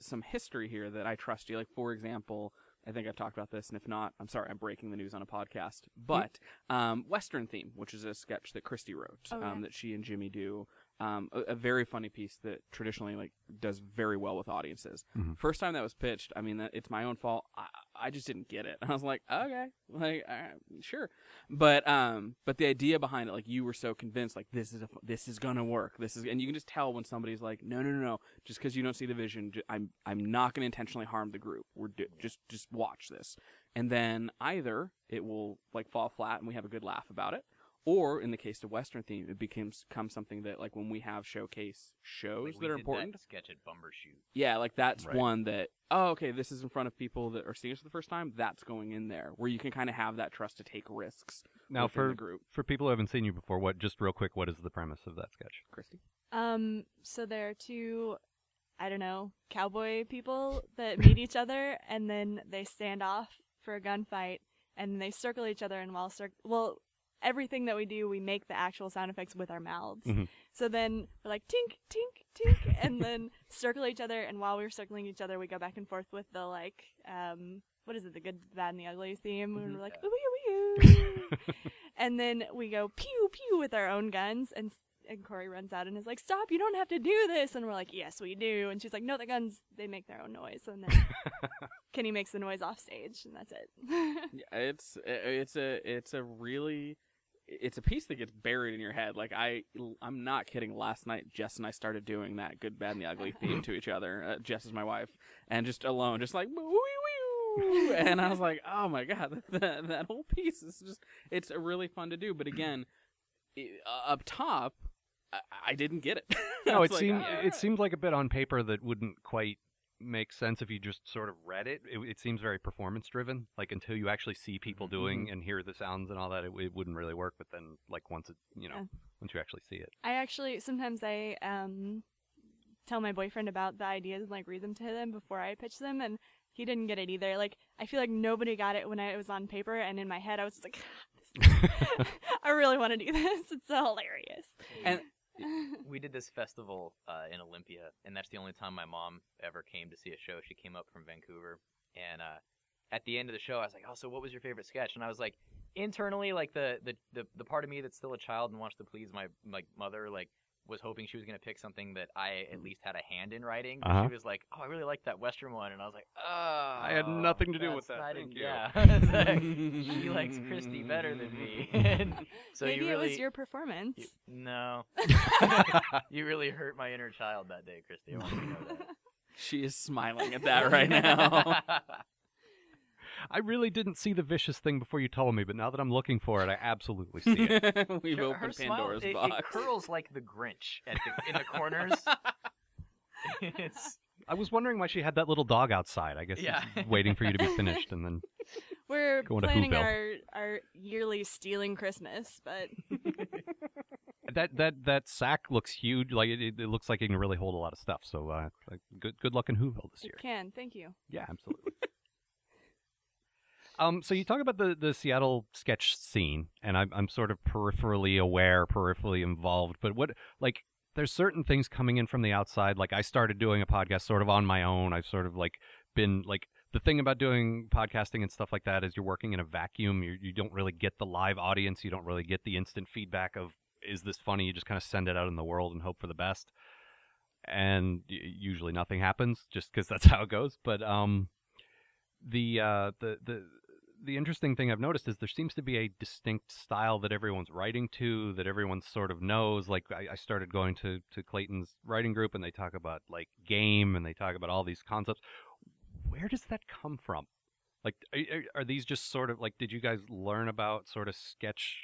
some history here that i trust you like for example i think i've talked about this and if not i'm sorry i'm breaking the news on a podcast but um western theme which is a sketch that christy wrote Oh, um that she and jimmy do um, a, a very funny piece that traditionally like does very well with audiences. Mhm. First time that was pitched, I mean, that, it's my own fault. I, I just didn't get it. I was like, okay, like right, sure, but um, but the idea behind it, like you were so convinced, like this is a, this is gonna work. This is, and you can just tell when somebody's like, no, no, no, no, just because you don't see the vision, I'm I'm not gonna intentionally harm the group. We're do- just just watch this, and then either it will like fall flat and we have a good laugh about it. Or in the case of Western theme, it becomes becomes something that like when we have showcase shows Like, we that are did important. That sketch at Bumbershoot. Yeah, like that's Right. one that oh okay, this is in front of people that are seeing us for the first time. That's going in there where you can kind of have that trust to take risks. Now, for the group, for people who haven't seen you before, what just real quick, what is the premise of that sketch? Christy. Um, so there are two, I don't know, cowboy people that meet each other, and then they stand off for a gunfight, and they circle each other, and while cir- well, everything that we do, we make the actual sound effects with our mouths. Mhm. So then we're like tink, tink, tink, and then circle each other, and while we're circling each other, we go back and forth with the like, um, what is it, the good, the bad, and the ugly theme, and Mhm. we're like, Yeah. ooh, ooh, ooh, ooh. and then we go pew pew with our own guns and and Corey runs out and is like, "Stop! You don't have to do this." And we're like, "Yes, we do." And she's like, "No, the guns they make their own noise." And then Kenny makes the noise off stage, and that's it. Yeah, it's it's a it's a really it's a piece that gets buried in your head. Like I I'm not kidding. Last night, Jess and I started doing that good, bad, and the ugly theme to each other. Uh, Jess is my wife, and just alone, just like and I was like, oh my god, that that whole piece is just it's really fun to do. But again, i up top, I, I didn't get it. No, it like, seemed "All it right." seemed like a bit on paper that wouldn't quite make sense if you just sort of read it. It, it seems very performance driven. Like until you actually see people doing and hear the sounds and all that, it, it wouldn't really work. But then, like once it, you know, Yeah. once you actually see it, I actually sometimes I um tell my boyfriend about the ideas and like read them to him before I pitch them, and he didn't get it either. Like I feel like nobody got it when I was on paper, and in my head I was just like, I really want to do this. It's so hilarious. And- we did this festival uh, in Olympia, and that's the only time my mom ever came to see a show. She came up from Vancouver, and uh, at the end of the show, I was like, "Oh, so what was your favorite sketch?" And I was like, internally, like the the the, the part of me that's still a child and wants to please my like mother, like was hoping she was gonna pick something that I at least had a hand in writing. Uh-huh. She was like, "Oh, I really like that Western one," and I was like, "Oh, I had nothing to do with that. Thank didn't- you. Yeah, like, she likes Christy better than me." And so Maybe you really it was your performance. you- no. you really hurt my inner child that day, Christy. I want to know that. She is smiling at that right now. I really didn't see the vicious thing before you told me, but now that I'm looking for it, I absolutely see it. We've Her- opened her Pandora's it, box. it curls like the Grinch at the, in the corners. it's I was wondering why she had that little dog outside. I guess Yeah. it's waiting for you to be finished, and then We're Going planning Whoville. our our yearly stealing Christmas, but that that that sack looks huge. Like it, it looks like it can really hold a lot of stuff. So uh, good good luck in Whoville this it year. can. Thank you. Yeah, absolutely. Um, so you talk about the the Seattle sketch scene, and I'm I'm sort of peripherally aware, peripherally involved. But what like there's certain things coming in from the outside. Like I started doing a podcast sort of on my own. I've sort of like been like the thing about doing podcasting and stuff like that is you're working in a vacuum. You you don't really get the live audience. You don't really get the instant feedback of is this funny. You just kind of send it out in the world and hope for the best. And usually nothing happens, just because that's how it goes. But um, the uh, the the the interesting thing I've noticed is there seems to be a distinct style that everyone's writing to, that everyone sort of knows. Like I, I started going to to Clayton's writing group, and they talk about like game, and they talk about all these concepts. Where does that come from? Like, are, are- these just sort of like? Did you guys learn about sort of sketch,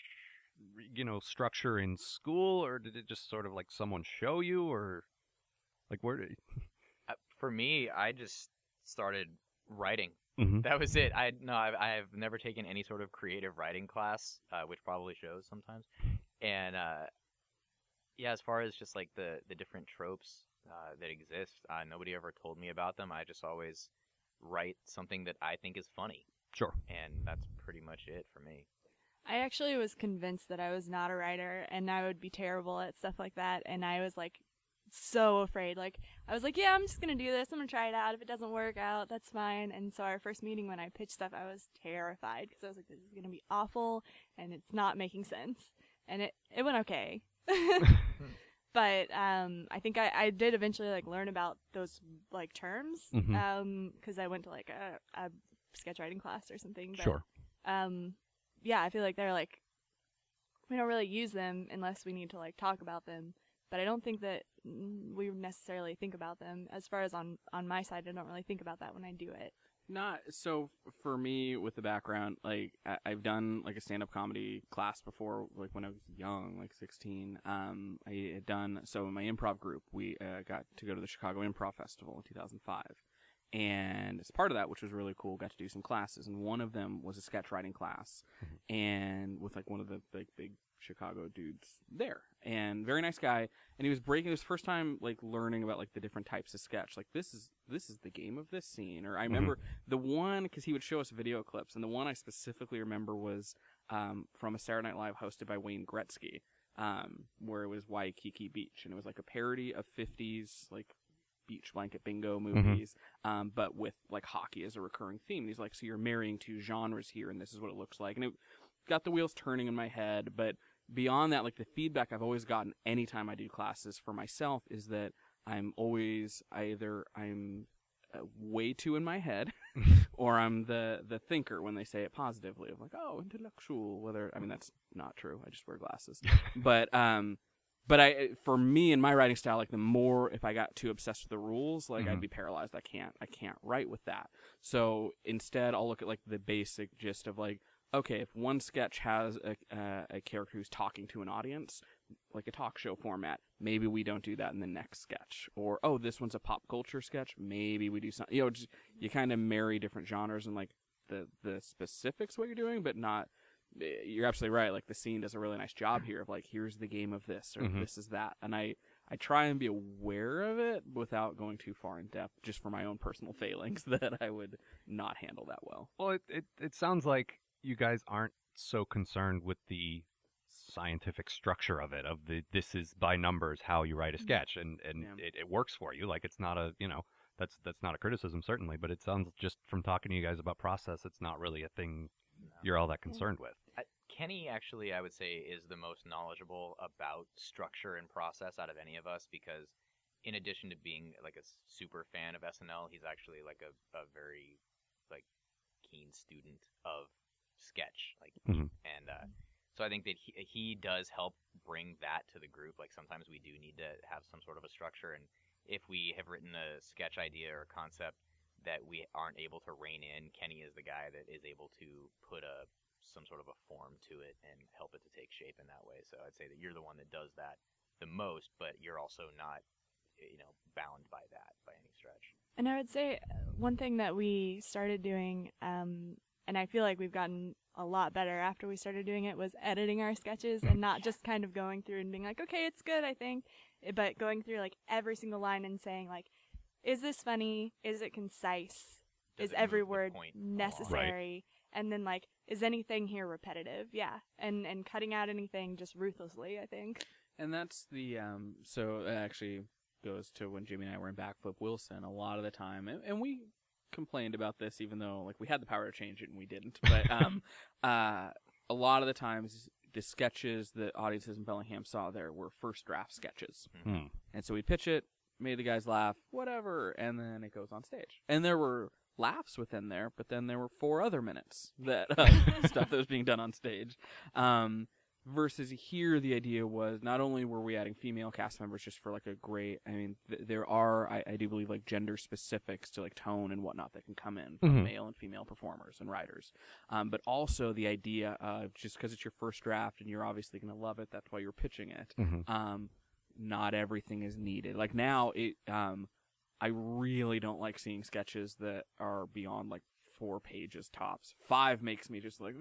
you know, structure in school, or did it just sort of like someone show you, or like where? Did... uh, for me. I just started writing. Mhm. That was it. I no, I've, I have never taken any sort of creative writing class, uh, which probably shows sometimes. And uh, yeah, as far as just like the the different tropes uh, that exist, uh, nobody ever told me about them. I just always write something that I think is funny, Sure. and that's pretty much it for me. I actually was convinced that I was not a writer and I would be terrible at stuff like that. And I was like so afraid. Like, I was like, yeah, I'm just going to do this. I'm going to try it out. If it doesn't work out, that's fine. And so, our first meeting when I pitched stuff, I was terrified because I was like, this is going to be awful and it's not making sense. And it, it went okay. but um, I think I, I did eventually like learn about those like terms Mhm. um, because I went to like a, a sketch writing class or something. But, Sure. um yeah i feel like they're like we don't really use them unless we need to like talk about them but i don't think that we necessarily think about them as far as on on my side i don't really think about that when i do it Not so for me with the background. Like I- I've done like a stand-up comedy class before, like when I was young, like sixteen. Um, I had done so in my improv group. We uh, got to go to the Chicago Improv Festival in two thousand five, and as part of that, which was really cool, got to do some classes, and one of them was a sketch writing class, and with like one of the big big Chicago dudes there, and very nice guy, and he was breaking his first time like learning about like the different types of sketch. Like this is this is the game of this scene, or I remember the one because he would show us video clips, and the one I specifically remember was um, from a Saturday Night Live hosted by Wayne Gretzky, um, where it was Waikiki Beach, and it was like a parody of '50s like beach blanket bingo movies, um, but with like hockey as a recurring theme. And he's like, so you're marrying two genres here, and this is what it looks like, and it got the wheels turning in my head. But beyond that, like the feedback I've always gotten anytime I do classes for myself is that I'm always either I'm uh, way too in my head, or I'm the the thinker when they say it positively of like, oh, intellectual. Whether I mean that's not true. I just wear glasses, but um. But I, for me and my writing style, like the more if I got too obsessed with the rules, like Mhm. I'd be paralyzed. I can't, I can't write with that. So instead, I'll look at like the basic gist of like, okay, if one sketch has a, uh, a character who's talking to an audience, like a talk show format, maybe we don't do that in the next sketch. Or oh, this one's a pop culture sketch, maybe we do something. You know, just, you kind of marry different genres and like the the specifics what you're doing, but not eh, you're absolutely right. Like the scene does a really nice job here of like, here's the game of this or Mhm. this is that, and I I try and be aware of it without going too far in depth, just for my own personal failings that I would not handle that well. Well, it, it it sounds like you guys aren't so concerned with the scientific structure of it of the this is by numbers how you write a sketch and and Yeah. it, it works for you. Like it's not a you know that's that's not a criticism certainly but it sounds just from talking to you guys about process it's not really a thing you're all that concerned with. Uh, Kenny actually, I would say, is the most knowledgeable about structure and process out of any of us because, in addition to being like a s- super fan of SNL, he's actually like a, a very like keen student of sketch. Like, Mhm. and uh, so I think that he, he does help bring that to the group. Like sometimes we do need to have some sort of a structure, and if we have written a sketch idea or concept that we aren't able to rein in, Kenny is the guy that is able to put a some sort of a form to it and help it to take shape in that way. So I'd say that you're the one that does that the most, but you're also not, you know, bound by that by any stretch. And I would say uh, one thing that we started doing, um, and I feel like we've gotten a lot better after we started doing it, was editing our sketches and not just kind of going through and being like, okay, it's good, I think, eh, but going through like every single line and saying like, is this funny? Is it concise? Does is it every word point along? necessary? And then like, is anything here repetitive? Yeah, and and cutting out anything just ruthlessly. I think. And that's the um. So it actually goes to when Jimmy and I were in Backflip Wilson. A lot of the time, and, and we complained about this, even though like we had the power to change it and we didn't. But um, uh, a lot of the times the sketches that audiences in Bellingham saw there were first draft sketches, Hmm. and so we'd pitch it, made the guys laugh, whatever, and then it goes on stage. And there were laughs within there, but then there were four other minutes that uh, stuff that was being done on stage. Um, versus here, the idea was not only were we adding female cast members just for like a great, I mean, th- there are, I, I do believe, like gender specifics to like tone and whatnot that can come in from Mhm. male and female performers and writers. Um, but also the idea of just because it's your first draft and you're obviously going to love it, that's why you're pitching it Mhm. um, not everything is needed. Like now, it um, I really don't like seeing sketches that are beyond like four pages tops. Five makes me just like,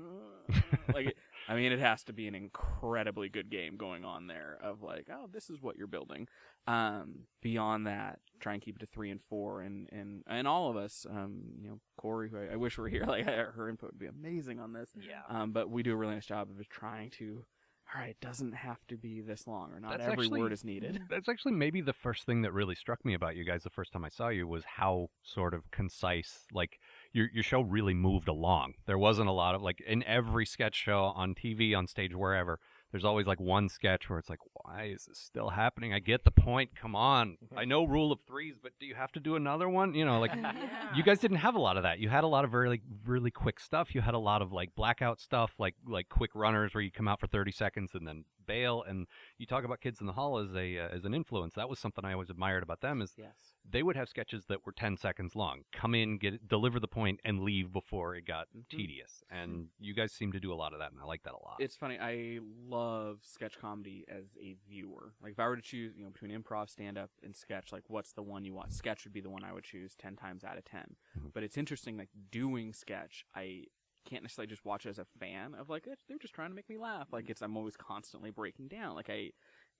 like I mean, it has to be an incredibly good game going on there of like, oh, this is what you're building. Um, beyond that, try and keep it to three and four, and and and all of us, um, you know, Corey, who I, I wish we were here, like her input would be amazing on this. Yeah. Um, but we do a really nice job of trying to. All right, it doesn't have to be this long, or not That's every actually- word is needed. That's actually maybe the first thing that really struck me about you guys the first time I saw you was how sort of concise, like your your show really moved along. There wasn't a lot of like in every sketch show on TV, on stage, wherever. There's always like one sketch where it's like, why is this still happening? I get the point. Come on, I know rule of threes, but do you have to do another one? You know, like you guys didn't have a lot of that. You had a lot of very like, really quick stuff. You had a lot of like blackout stuff, like like quick runners where you come out for 30 seconds and then bail. And you talk about Kids in the Hall as a uh, as an influence. That was something I always admired about them is Yes. They would have sketches that were 10 seconds long. Come in, get deliver the point, and leave before it got Mhm. tedious. And you guys seem to do a lot of that, and I like that a lot. It's funny. I love sketch comedy as a viewer. Like if I were to choose, you know, between improv, stand up, and sketch, like what's the one you want? Sketch would be the one I would choose ten times out of 10 Mhm. But it's interesting, like doing sketch, I can't necessarily just watch it as a fan of like "Eh, they're just trying to make me laugh. Like it's I'm always constantly breaking down. Like I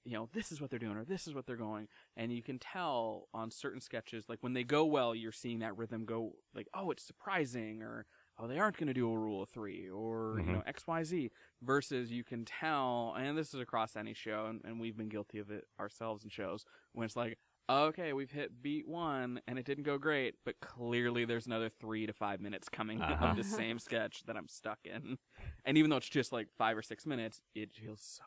you know, this is what they're doing or this is what they're going. And you can tell on certain sketches, like when they go well, you're seeing that rhythm go like, oh, it's surprising or oh, they aren't going to do a rule of three or, you Mhm. know, X, Y, Z versus you can tell, and this is across any show and, and we've been guilty of it ourselves in shows when it's like, okay, we've hit beat one and it didn't go great, but clearly there's another three to five minutes coming Uh-huh. of the same sketch that I'm stuck in. And even though it's just like five or six minutes, it feels so.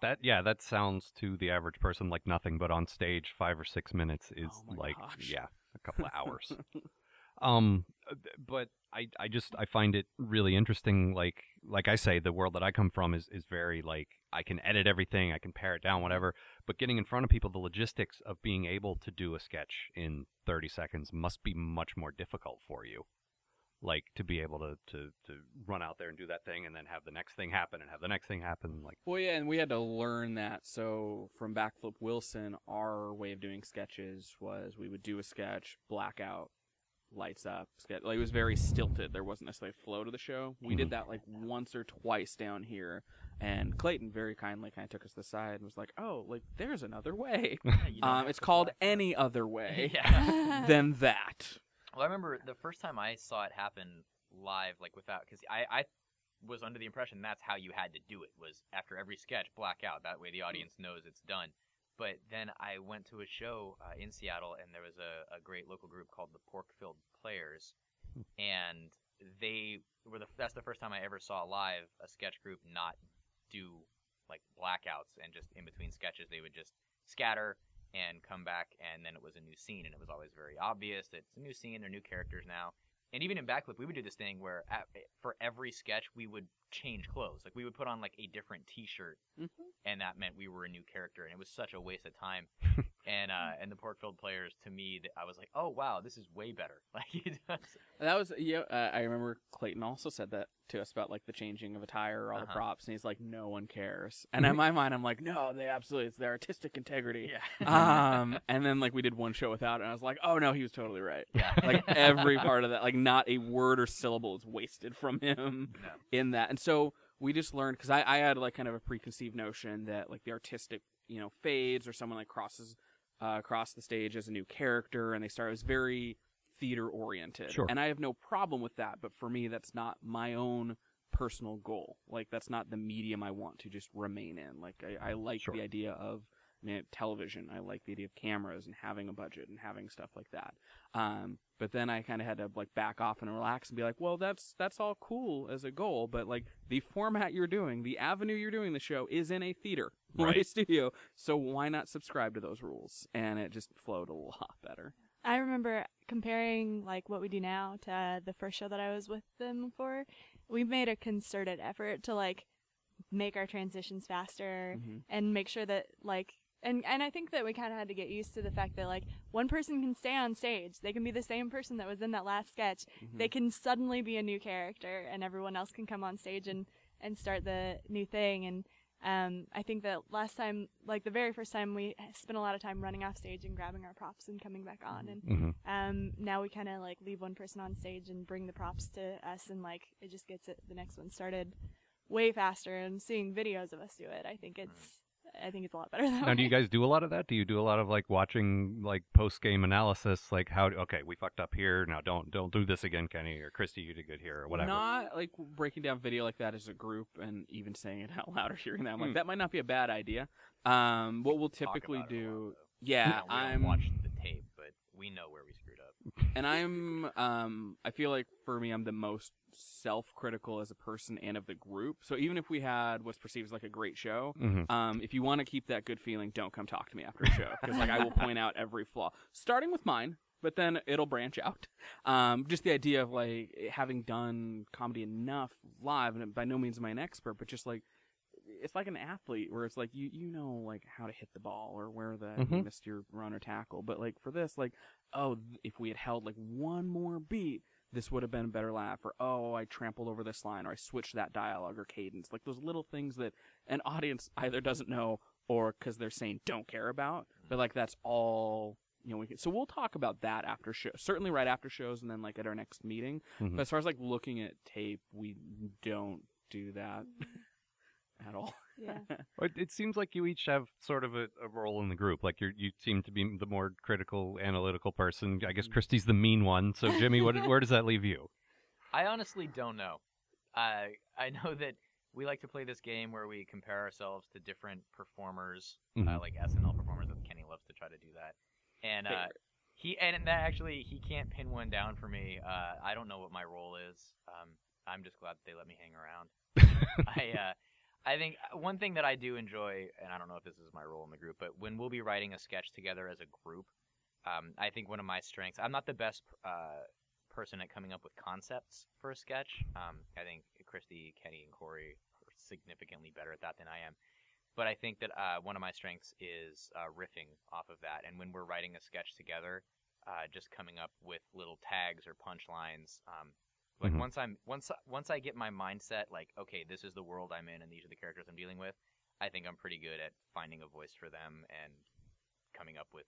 That yeah, that sounds to the average person like nothing, but on stage, five or six minutes is Oh like gosh. yeah, a couple of hours. um, uh, but I I just I find it really interesting. Like like I say, the world that I come from is is very like I can edit everything, I can pare it down, whatever. But getting in front of people, the logistics of being able to do a sketch in thirty seconds must be much more difficult for you. Like to be able to, to, to run out there and do that thing and then have the next thing happen and have the next thing happen like Well, yeah, and we had to learn that. So from Backflip Wilson, our way of doing sketches was we would do a sketch, blackout, lights up. ske- Like it was very stilted. There wasn't necessarily a flow to the show. We Mhm. did that like once or twice down here, and Clayton very kindly kind of took us to the side and was like, "Oh, like there's another way. Yeah, Um, it's called any other way yeah. than that." Well, I remember the first time I saw it happen live, like without, because I, I was under the impression that's how you had to do it was after every sketch black out. That way the audience knows it's done. But then I went to a show uh, in Seattle, and there was a, a great local group called the Pork Filled Players, and they were the that's the first time I ever saw live a sketch group not do like blackouts and just in between sketches they would just scatter and come back and then it was a new scene and it was always very obvious that it's a new scene they're new characters now. And even in backflip we would do this thing where at, for every sketch we would change clothes. Like we would put on like a different t-shirt Mhm. and that meant we were a new character and it was such a waste of time and uh and the Pork Filled Players to me that i was like oh wow this is way better like it does That was yeah. Uh, I remember Clayton also said that to us about like the changing of attire or all the Uh-huh. props, and he's like, "No one cares." And in my mind, I'm like, "No, they absolutely. It's their artistic integrity." yeah um, and then like we did one show without it, and I was like, "Oh no, he was totally right." yeah Like every part of that, like not a word or syllable is wasted from him No. in that. And so we just learned because I, I had like kind of a preconceived notion that like the artistic, you know, fades or someone like crosses uh, across the stage as a new character, and they start. It was very theater oriented, Sure. and I have no problem with that. But for me, that's not my own personal goal. Like that's not the medium I want to just remain in. Like I, I like Sure. the idea of television. I like the idea of cameras and having a budget and having stuff like that. Um, but then I kind of had to like back off and relax and be like, well, that's that's all cool as a goal, but like the format you're doing, the avenue you're doing the show is in a theater or a Right. studio, so why not subscribe to those rules? And it just flowed a lot better. I remember comparing like what we do now to uh, the first show that I was with them for. We made a concerted effort to like make our transitions faster Mhm. and make sure that like and and I think that we kind of had to get used to the fact that like one person can stay on stage. They can be the same person that was in that last sketch. Mhm. They can suddenly be a new character and everyone else can come on stage and and start the new thing and um, I think that last time, like the very first time, we spent a lot of time running off stage and grabbing our props and coming back on. And hmm um, now we kind of like leave one person on stage and bring the props to us, and like it just gets it, the next one started way faster. And seeing videos of us do it, I think it's I think it's a lot better that Now, do you guys do a lot of that? Do you do a lot of like watching like post game analysis, like how? Okay, we fucked up here. Now don't don't do this again, Kenny or Christy. You did good here, or whatever. Not like breaking down video like that as a group and even saying it out loud or hearing that. I'm like, Hmm. that might not be a bad idea. Um, what we'll typically about it a lot, do, yeah, we I'm watch the tape, but we know where we screwed up. And I'm um I feel like for me I'm the most self-critical as a person and of the group. So even if we had what's perceived as like a great show, Mhm. um if you want to keep that good feeling, don't come talk to me after a show because like I will point out every flaw, starting with mine, but then it'll branch out. Um just the idea of like having done comedy enough live and by no means am I an expert, but just like it's like an athlete where it's like you you know like how to hit the ball or where the you Mhm. missed your run or tackle, but like for this like oh if we had held like one more beat this would have been a better laugh or oh I trampled over this line or I switched that dialogue or cadence. Like those little things that an audience either doesn't know or because they're saying don't care about but like that's all you know we can so we'll talk about that after show certainly right after shows and then like at our next meeting. Mhm. but as far as like looking at tape we don't do that at all yeah. It, it seems like you each have sort of a, a role in the group. Like you you seem to be the more critical, analytical person. I guess Christy's the mean one. So Jimmy, what where does that leave you? I honestly don't know. I I know that we like to play this game where we compare ourselves to different performers, uh, Mhm. like SNL performers. That Kenny loves to try to do that, and uh, he and that actually he can't pin one down for me. Uh, I don't know what my role is. Um, I'm just glad that they let me hang around. I uh, I think one thing that I do enjoy, and I don't know if this is my role in the group, but when we'll be writing a sketch together as a group, um, I think one of my strengths. I'm not the best uh, person at coming up with concepts for a sketch. Um, I think Christy, Kenny, and Corey are significantly better at that than I am. But I think that uh, one of my strengths is uh, riffing off of that. And when we're writing a sketch together, uh, just coming up with little tags or punchlines. Um, like Mhm. once I'm once once I get my mindset like okay, this is the world I'm in and these are the characters I'm dealing with. I think I'm pretty good at finding a voice for them and coming up with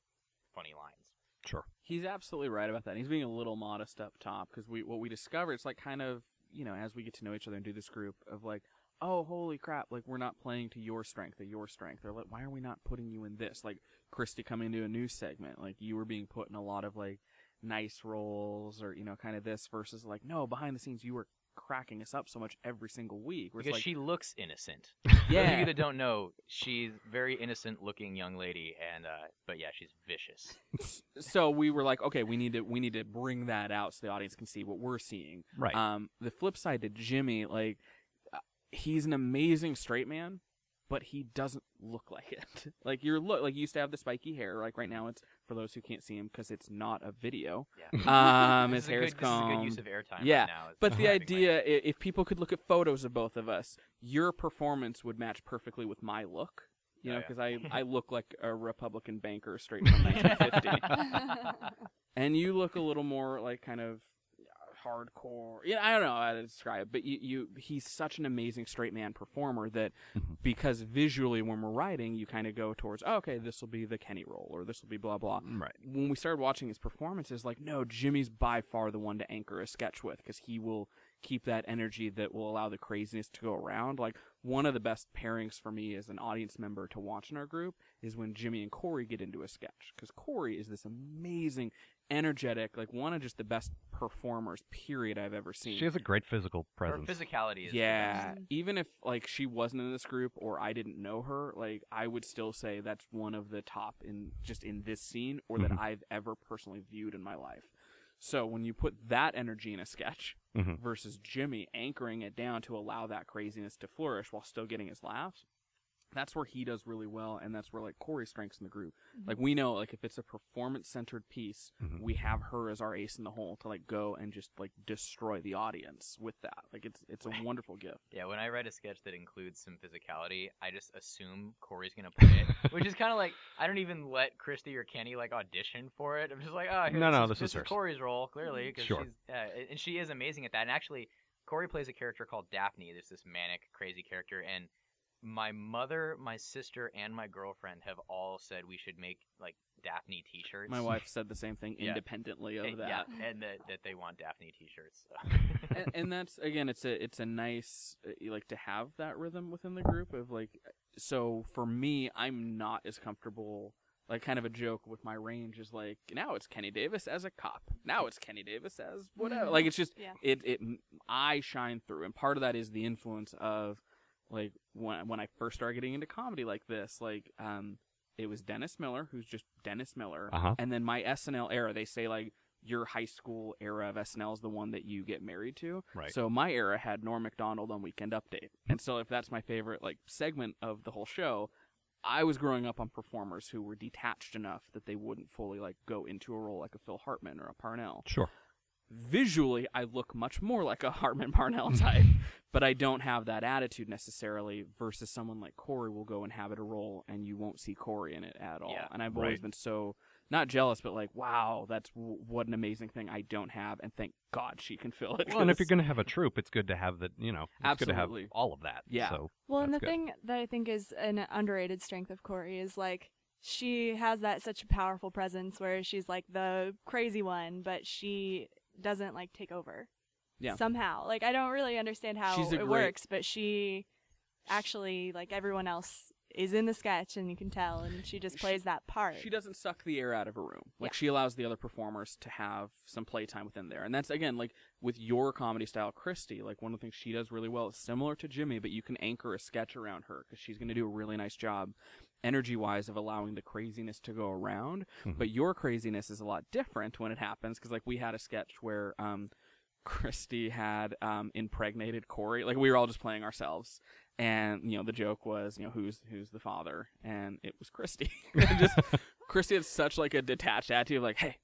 funny lines. Sure. He's absolutely right about that. He's being a little modest up top because we what we discover it's like kind of you know as we get to know each other and do this group of like oh holy crap like we're not playing to your strength or your strength or like why are we not putting you in this like Christy coming into a new segment like you were being put in a lot of like nice roles or you know kind of this versus like no behind the scenes you were cracking us up so much every single week. Because like, she looks innocent. For those of yeah, you that don't know, she's very innocent looking young lady, and uh, but yeah, she's vicious. so we were like, okay, we need to we need to bring that out so the audience can see what we're seeing. Right. Um, the flip side to Jimmy, like, uh, he's an amazing straight man, but he doesn't look like it. like you're look like you used to have the spiky hair. Like right now, it's for those who can't see him because it's not a video. Yeah. Um, this his is a this is a good use combed. of airtime Yeah, right now. But the having my- idea, i- if people could look at photos of both of us, your performance would match perfectly with my look. You Oh, know, yeah. because I, I look like a Republican banker straight from 1950 and you look a little more like kind of hardcore. Yeah, I don't know how to describe, it, but you, you he's such an amazing straight man performer that Mhm. because visually when we're writing, you kind of go towards oh, okay, this will be the Kenny role or this will be blah blah. Right. When we started watching his performances, like no, Jimmy's by far the one to anchor a sketch with because he will keep that energy that will allow the craziness to go around. Like one of the best pairings for me as an audience member to watch in our group is when Jimmy and Corey get into a sketch because Corey is this amazing, energetic, like one of just the best performers. Period I've ever seen. She has a great physical Her presence. physicality is yeah, even if like she wasn't in this group or I didn't know her, like I would still say that's one of the top in just in this scene or that Mhm. I've ever personally viewed in my life. So when you put that energy in a sketch Mhm. versus Jimmy anchoring it down to allow that craziness to flourish while still getting his laughs, that's where he does really well, and that's where like Corey's strengths in the group. Like we know, like if it's a performance centered piece, Mhm. we have her as our ace in the hole to like go and just like destroy the audience with that. Like it's it's a wonderful gift. Yeah, when I write a sketch that includes some physicality, I just assume Corey's gonna play it, which is kind of like I don't even let Christy or Kenny like audition for it. I'm just like, oh, here, No, this no, is, this is this hers. Corey's role clearly, because Sure. she's uh, and she is amazing at that. And actually, Corey plays a character called Daphne. There's this manic, crazy character, and my mother, my sister, and my girlfriend have all said we should make like Daphne T-shirts. My wife said the same thing Yeah. independently of And- that. yeah, and that, that they want Daphne T-shirts. So. and, and that's again it's a it's a nice uh, like to have that rhythm within the group of like so for me i'm not as comfortable like kind of a joke with my range is like now it's kenny davis as a cop now it's kenny davis as whatever like it's just Yeah. it it i shine through and part of that is the influence of like when when i first started getting into comedy like this like um it was dennis miller who's just dennis miller Uh-huh. and then my snl era they say like your high school era of SNL is the one that you get married to. Right. So my era had Norm Macdonald on Weekend Update, and so if that's my favorite like segment of the whole show, I was growing up on performers who were detached enough that they wouldn't fully like go into a role like a Phil Hartman or a Parnell. Sure. Visually, I look much more like a Hartman Parnell mm-hmm. type, but I don't have that attitude necessarily. Versus someone like Corey will go inhabit a role, and you won't see Corey in it at all. Yeah. and I've always been so not jealous, but like, wow, that's w- what an amazing thing I don't have, and thank God she can fill it. Well, and if you're going to have a troupe, it's good to have that. You know, it's good to have all of that. Yeah. So Well, and the good. thing that I think is an underrated strength of Corey is like she has that such a powerful presence where she's like the crazy one, but she doesn't like take over. Yeah. Somehow, like I don't really understand how She's a it great- works, but she actually like everyone else is in the sketch and you can tell, and she just She- plays that part. She doesn't suck the air out of a room. Like Yeah. she allows the other performers to have some playtime within there. And that's again like with your comedy style, Christy. Like one of the things she does really well is similar to Jimmy, but you can anchor a sketch around her because she's going to do a really nice job, energy wise, of allowing the craziness to go around. Mhm. But your craziness is a lot different when it happens because like we had a sketch where um. Christy had um, impregnated Corey. Like we were all just playing ourselves, and you know the joke was, you know, who's who's the father, and it was Christy. Just Christy had such like a detached attitude, of like, hey,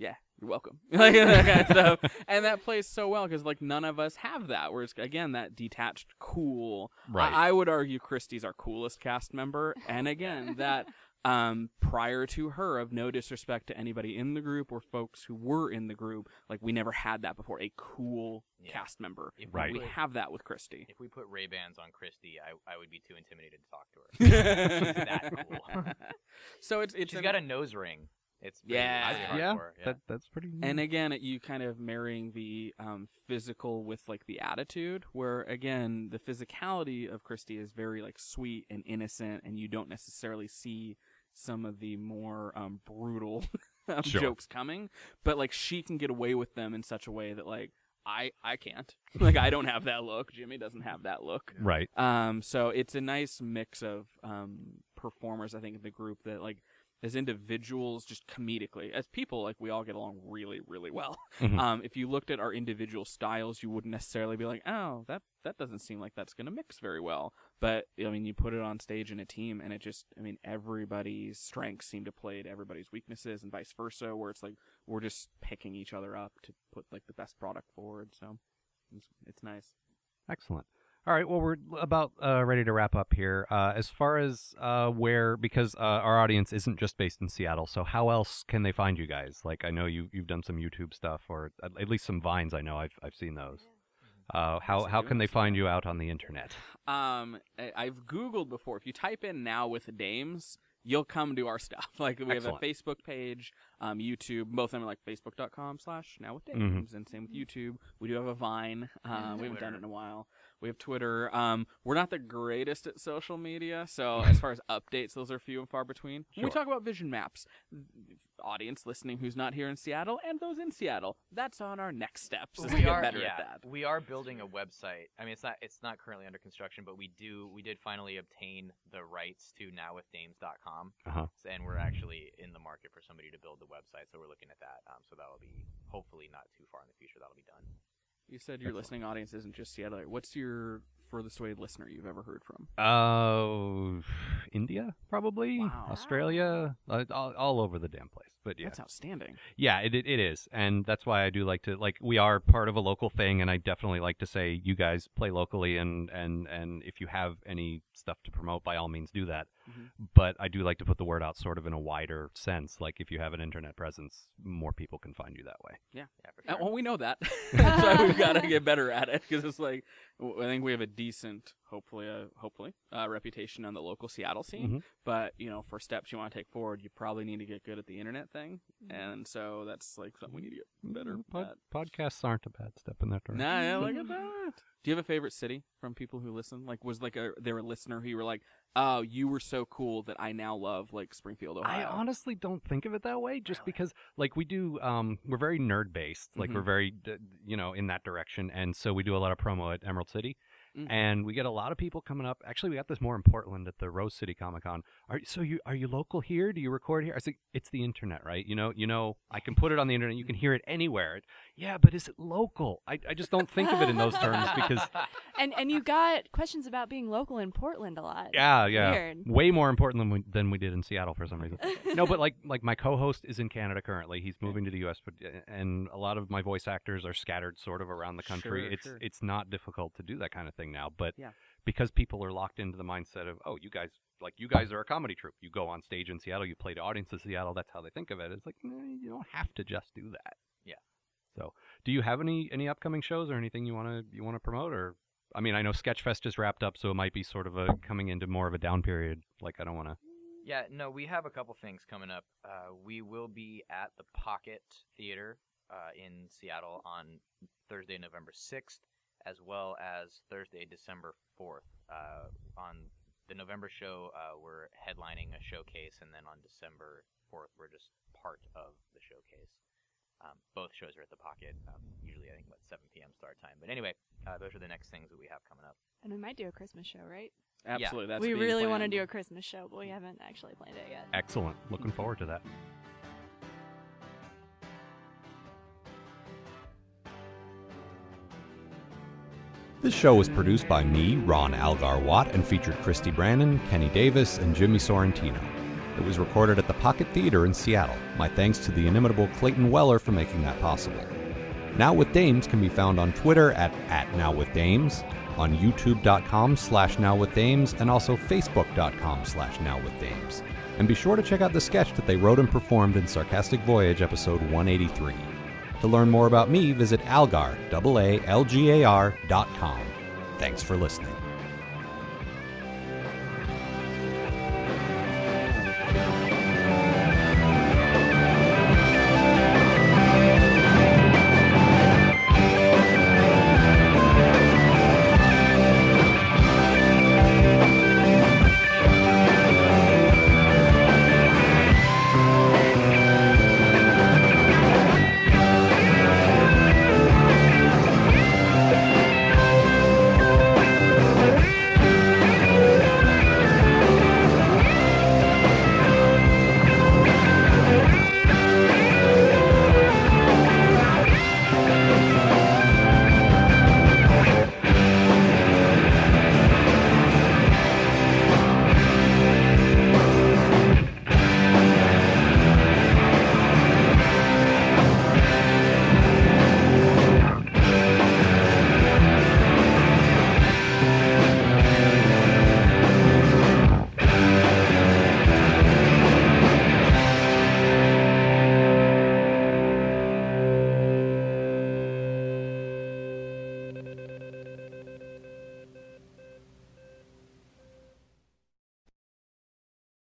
yeah, you're welcome, like that kind of stuff, and that plays so well because like none of us have that. Whereas again, that detached, cool. Right. I, I would argue Christy's our coolest cast member, and again that. Um, prior to her, of no disrespect to anybody in the group or folks who were in the group, like we never had that before. A cool Yeah. cast member. If Right. We We put, have that with Christy. if we put Ray Bans on Christy, I, I would be too intimidated to talk to her. that cool. so it's it's She's an- got a nose ring It's pretty, Yeah. pretty yeah, hardcore, yeah. that that's pretty. And again, you kind of marrying the um, physical with like the attitude, where again the physicality of Christy is very like sweet and innocent, and you don't necessarily see some of the more um, brutal um, Sure. jokes coming. But like she can get away with them in such a way that like I I can't. like I don't have that look. Jimmy doesn't have that look. right. Um, so it's a nice mix of um, performers, I think, in the group that like as individuals, just comedically, as people, like we all get along really, really well. Mhm. Um, if you looked at our individual styles, you wouldn't necessarily be like, oh, that that doesn't seem like that's going to mix very well. But I mean, you put it on stage in a team, and it just, I mean, everybody's strengths seem to play to everybody's weaknesses, and vice versa. Where it's like we're just picking each other up to put like the best product forward. So it's, it's nice. Excellent. All right. Well, we're about uh, ready to wrap up here. Uh, as far as uh, where, because uh, our audience isn't just based in Seattle, so how else can they find you guys? Like, I know you you've done some YouTube stuff, or at, at least some vines. I know I've I've seen those. Uh, how how can they find you out on the internet? Um, I- I've Googled before. If you type in now with Dames, you'll come to our stuff. Like we Excellent. have a Facebook page, um, YouTube. Both of them are like facebook.com slash now with Mhm. And same with YouTube. We do have a Vine. Uh, we haven't done it in a while. We have Twitter. Um, we're not the greatest at social media, so as far as updates, those are few and far between. When we talk about vision maps, audience listening who's not here in Seattle and those in Seattle, that's on our next steps. Is we get are better yeah, at that. we are building a website. I mean, it's not it's not currently under construction, but we do we did finally obtain the rights to nowwithdames.com, Uh-huh. and we're actually in the market for somebody to build the website. So we're looking at that. Um, so that'll be hopefully not too far in the future. That'll be done. You said your listening audience isn't just Seattle. What's your furthest away listener you've ever heard from? Uh, India, probably Wow. Australia, uh, all, all over the damn place. But yeah, That's outstanding. Yeah, it, it it is, and that's why I do like to like we are part of a local thing, and I definitely like to say you guys play locally, and and and if you have any stuff to promote, by all means do that. Mhm. But I do like to put the word out sort of in a wider sense, like if you have an internet presence, more people can find you that way. Yeah, for Uh, sure. well, we know that. That's why we've got to get better at it because it's like w- I think we have a decent, hopefully, uh, hopefully, uh, reputation on the local Seattle scene. Mhm. But you know, for steps you want to take forward, you probably need to get good at the internet thing, and so that's like something we need to get better Mm, pod- at. podcasts aren't a bad step in that direction. Nah, yeah, look at that. Do you have a favorite city from people who listen? Like, was like a there a listener who you were like, oh, you were so cool that I now love like Springfield, I honestly don't think of it that way, just Really? because like we do, um, we're very nerd based, like Mhm. we're very, you know, in that direction, and so we do a lot of promo at Emerald City, Mhm. and we get a lot of people coming up. Actually, we got this more in Portland at the Rose City Comic Con. Are so you are you local here? Do you record here? I said it's the internet, right? You know, you know, I can put it on the internet. You can hear it anywhere. Yeah, but is it local? I, I just don't think of it in those terms because And and you got questions about being local in Portland a lot. yeah, yeah, Weird. way more important than we, than we did in Seattle for some reason. no, but like like my co-host is in Canada currently. He's moving to the U.S. But eh, and a lot of my voice actors are scattered sort of around the country. Sure, it's sure. it's not difficult to do that kind of thing now. But Yeah. because people are locked into the mindset of oh, you guys like you guys are a comedy troupe. You go on stage in Seattle. You play to audiences in Seattle. That's how they think of it. It's like nah, you don't have to just do that. Yeah. So, do you have any any upcoming shows or anything you want to you want to promote or? I mean, I know Sketchfest just wrapped up, so it might be sort of a coming into more of a down period. Like, I don't want to. Yeah, no, we have a couple things coming up. Uh, we will be at the Pocket Theater uh, in Seattle on Thursday, November 6th, as well as Thursday, December 4th. Uh, on the November show, uh, we're headlining a showcase, and then on December 4th, we're just part of the showcase. Um, both shows are at the Pocket, um, usually, I think, about 7 p.m. start time. But anyway, uh, those are the next things that we have coming up. And we might do a Christmas show, right? Absolutely, that's we really want to do a Christmas show, but we haven't actually planned it yet. Excellent. Looking forward to that. This show was produced by me, Ron Aalgar Watt, and featured Christy Brannon, Kenny Davis, and Jimmy Sorrentino. It was recorded at the Pocket Theater in Seattle. My thanks to the inimitable Clayton Weller for making that possible. Now with Dames can be found on Twitter at, at NowWithDames, on YouTube.com slash NowWithDames, and also Facebook.com slash NowWithDames. And be sure to check out the sketch that they wrote and performed in Sarcastic Voyage episode 183. To learn more about me, visit aalgar, A-A-L-G-A-R dot com. Thanks for listening.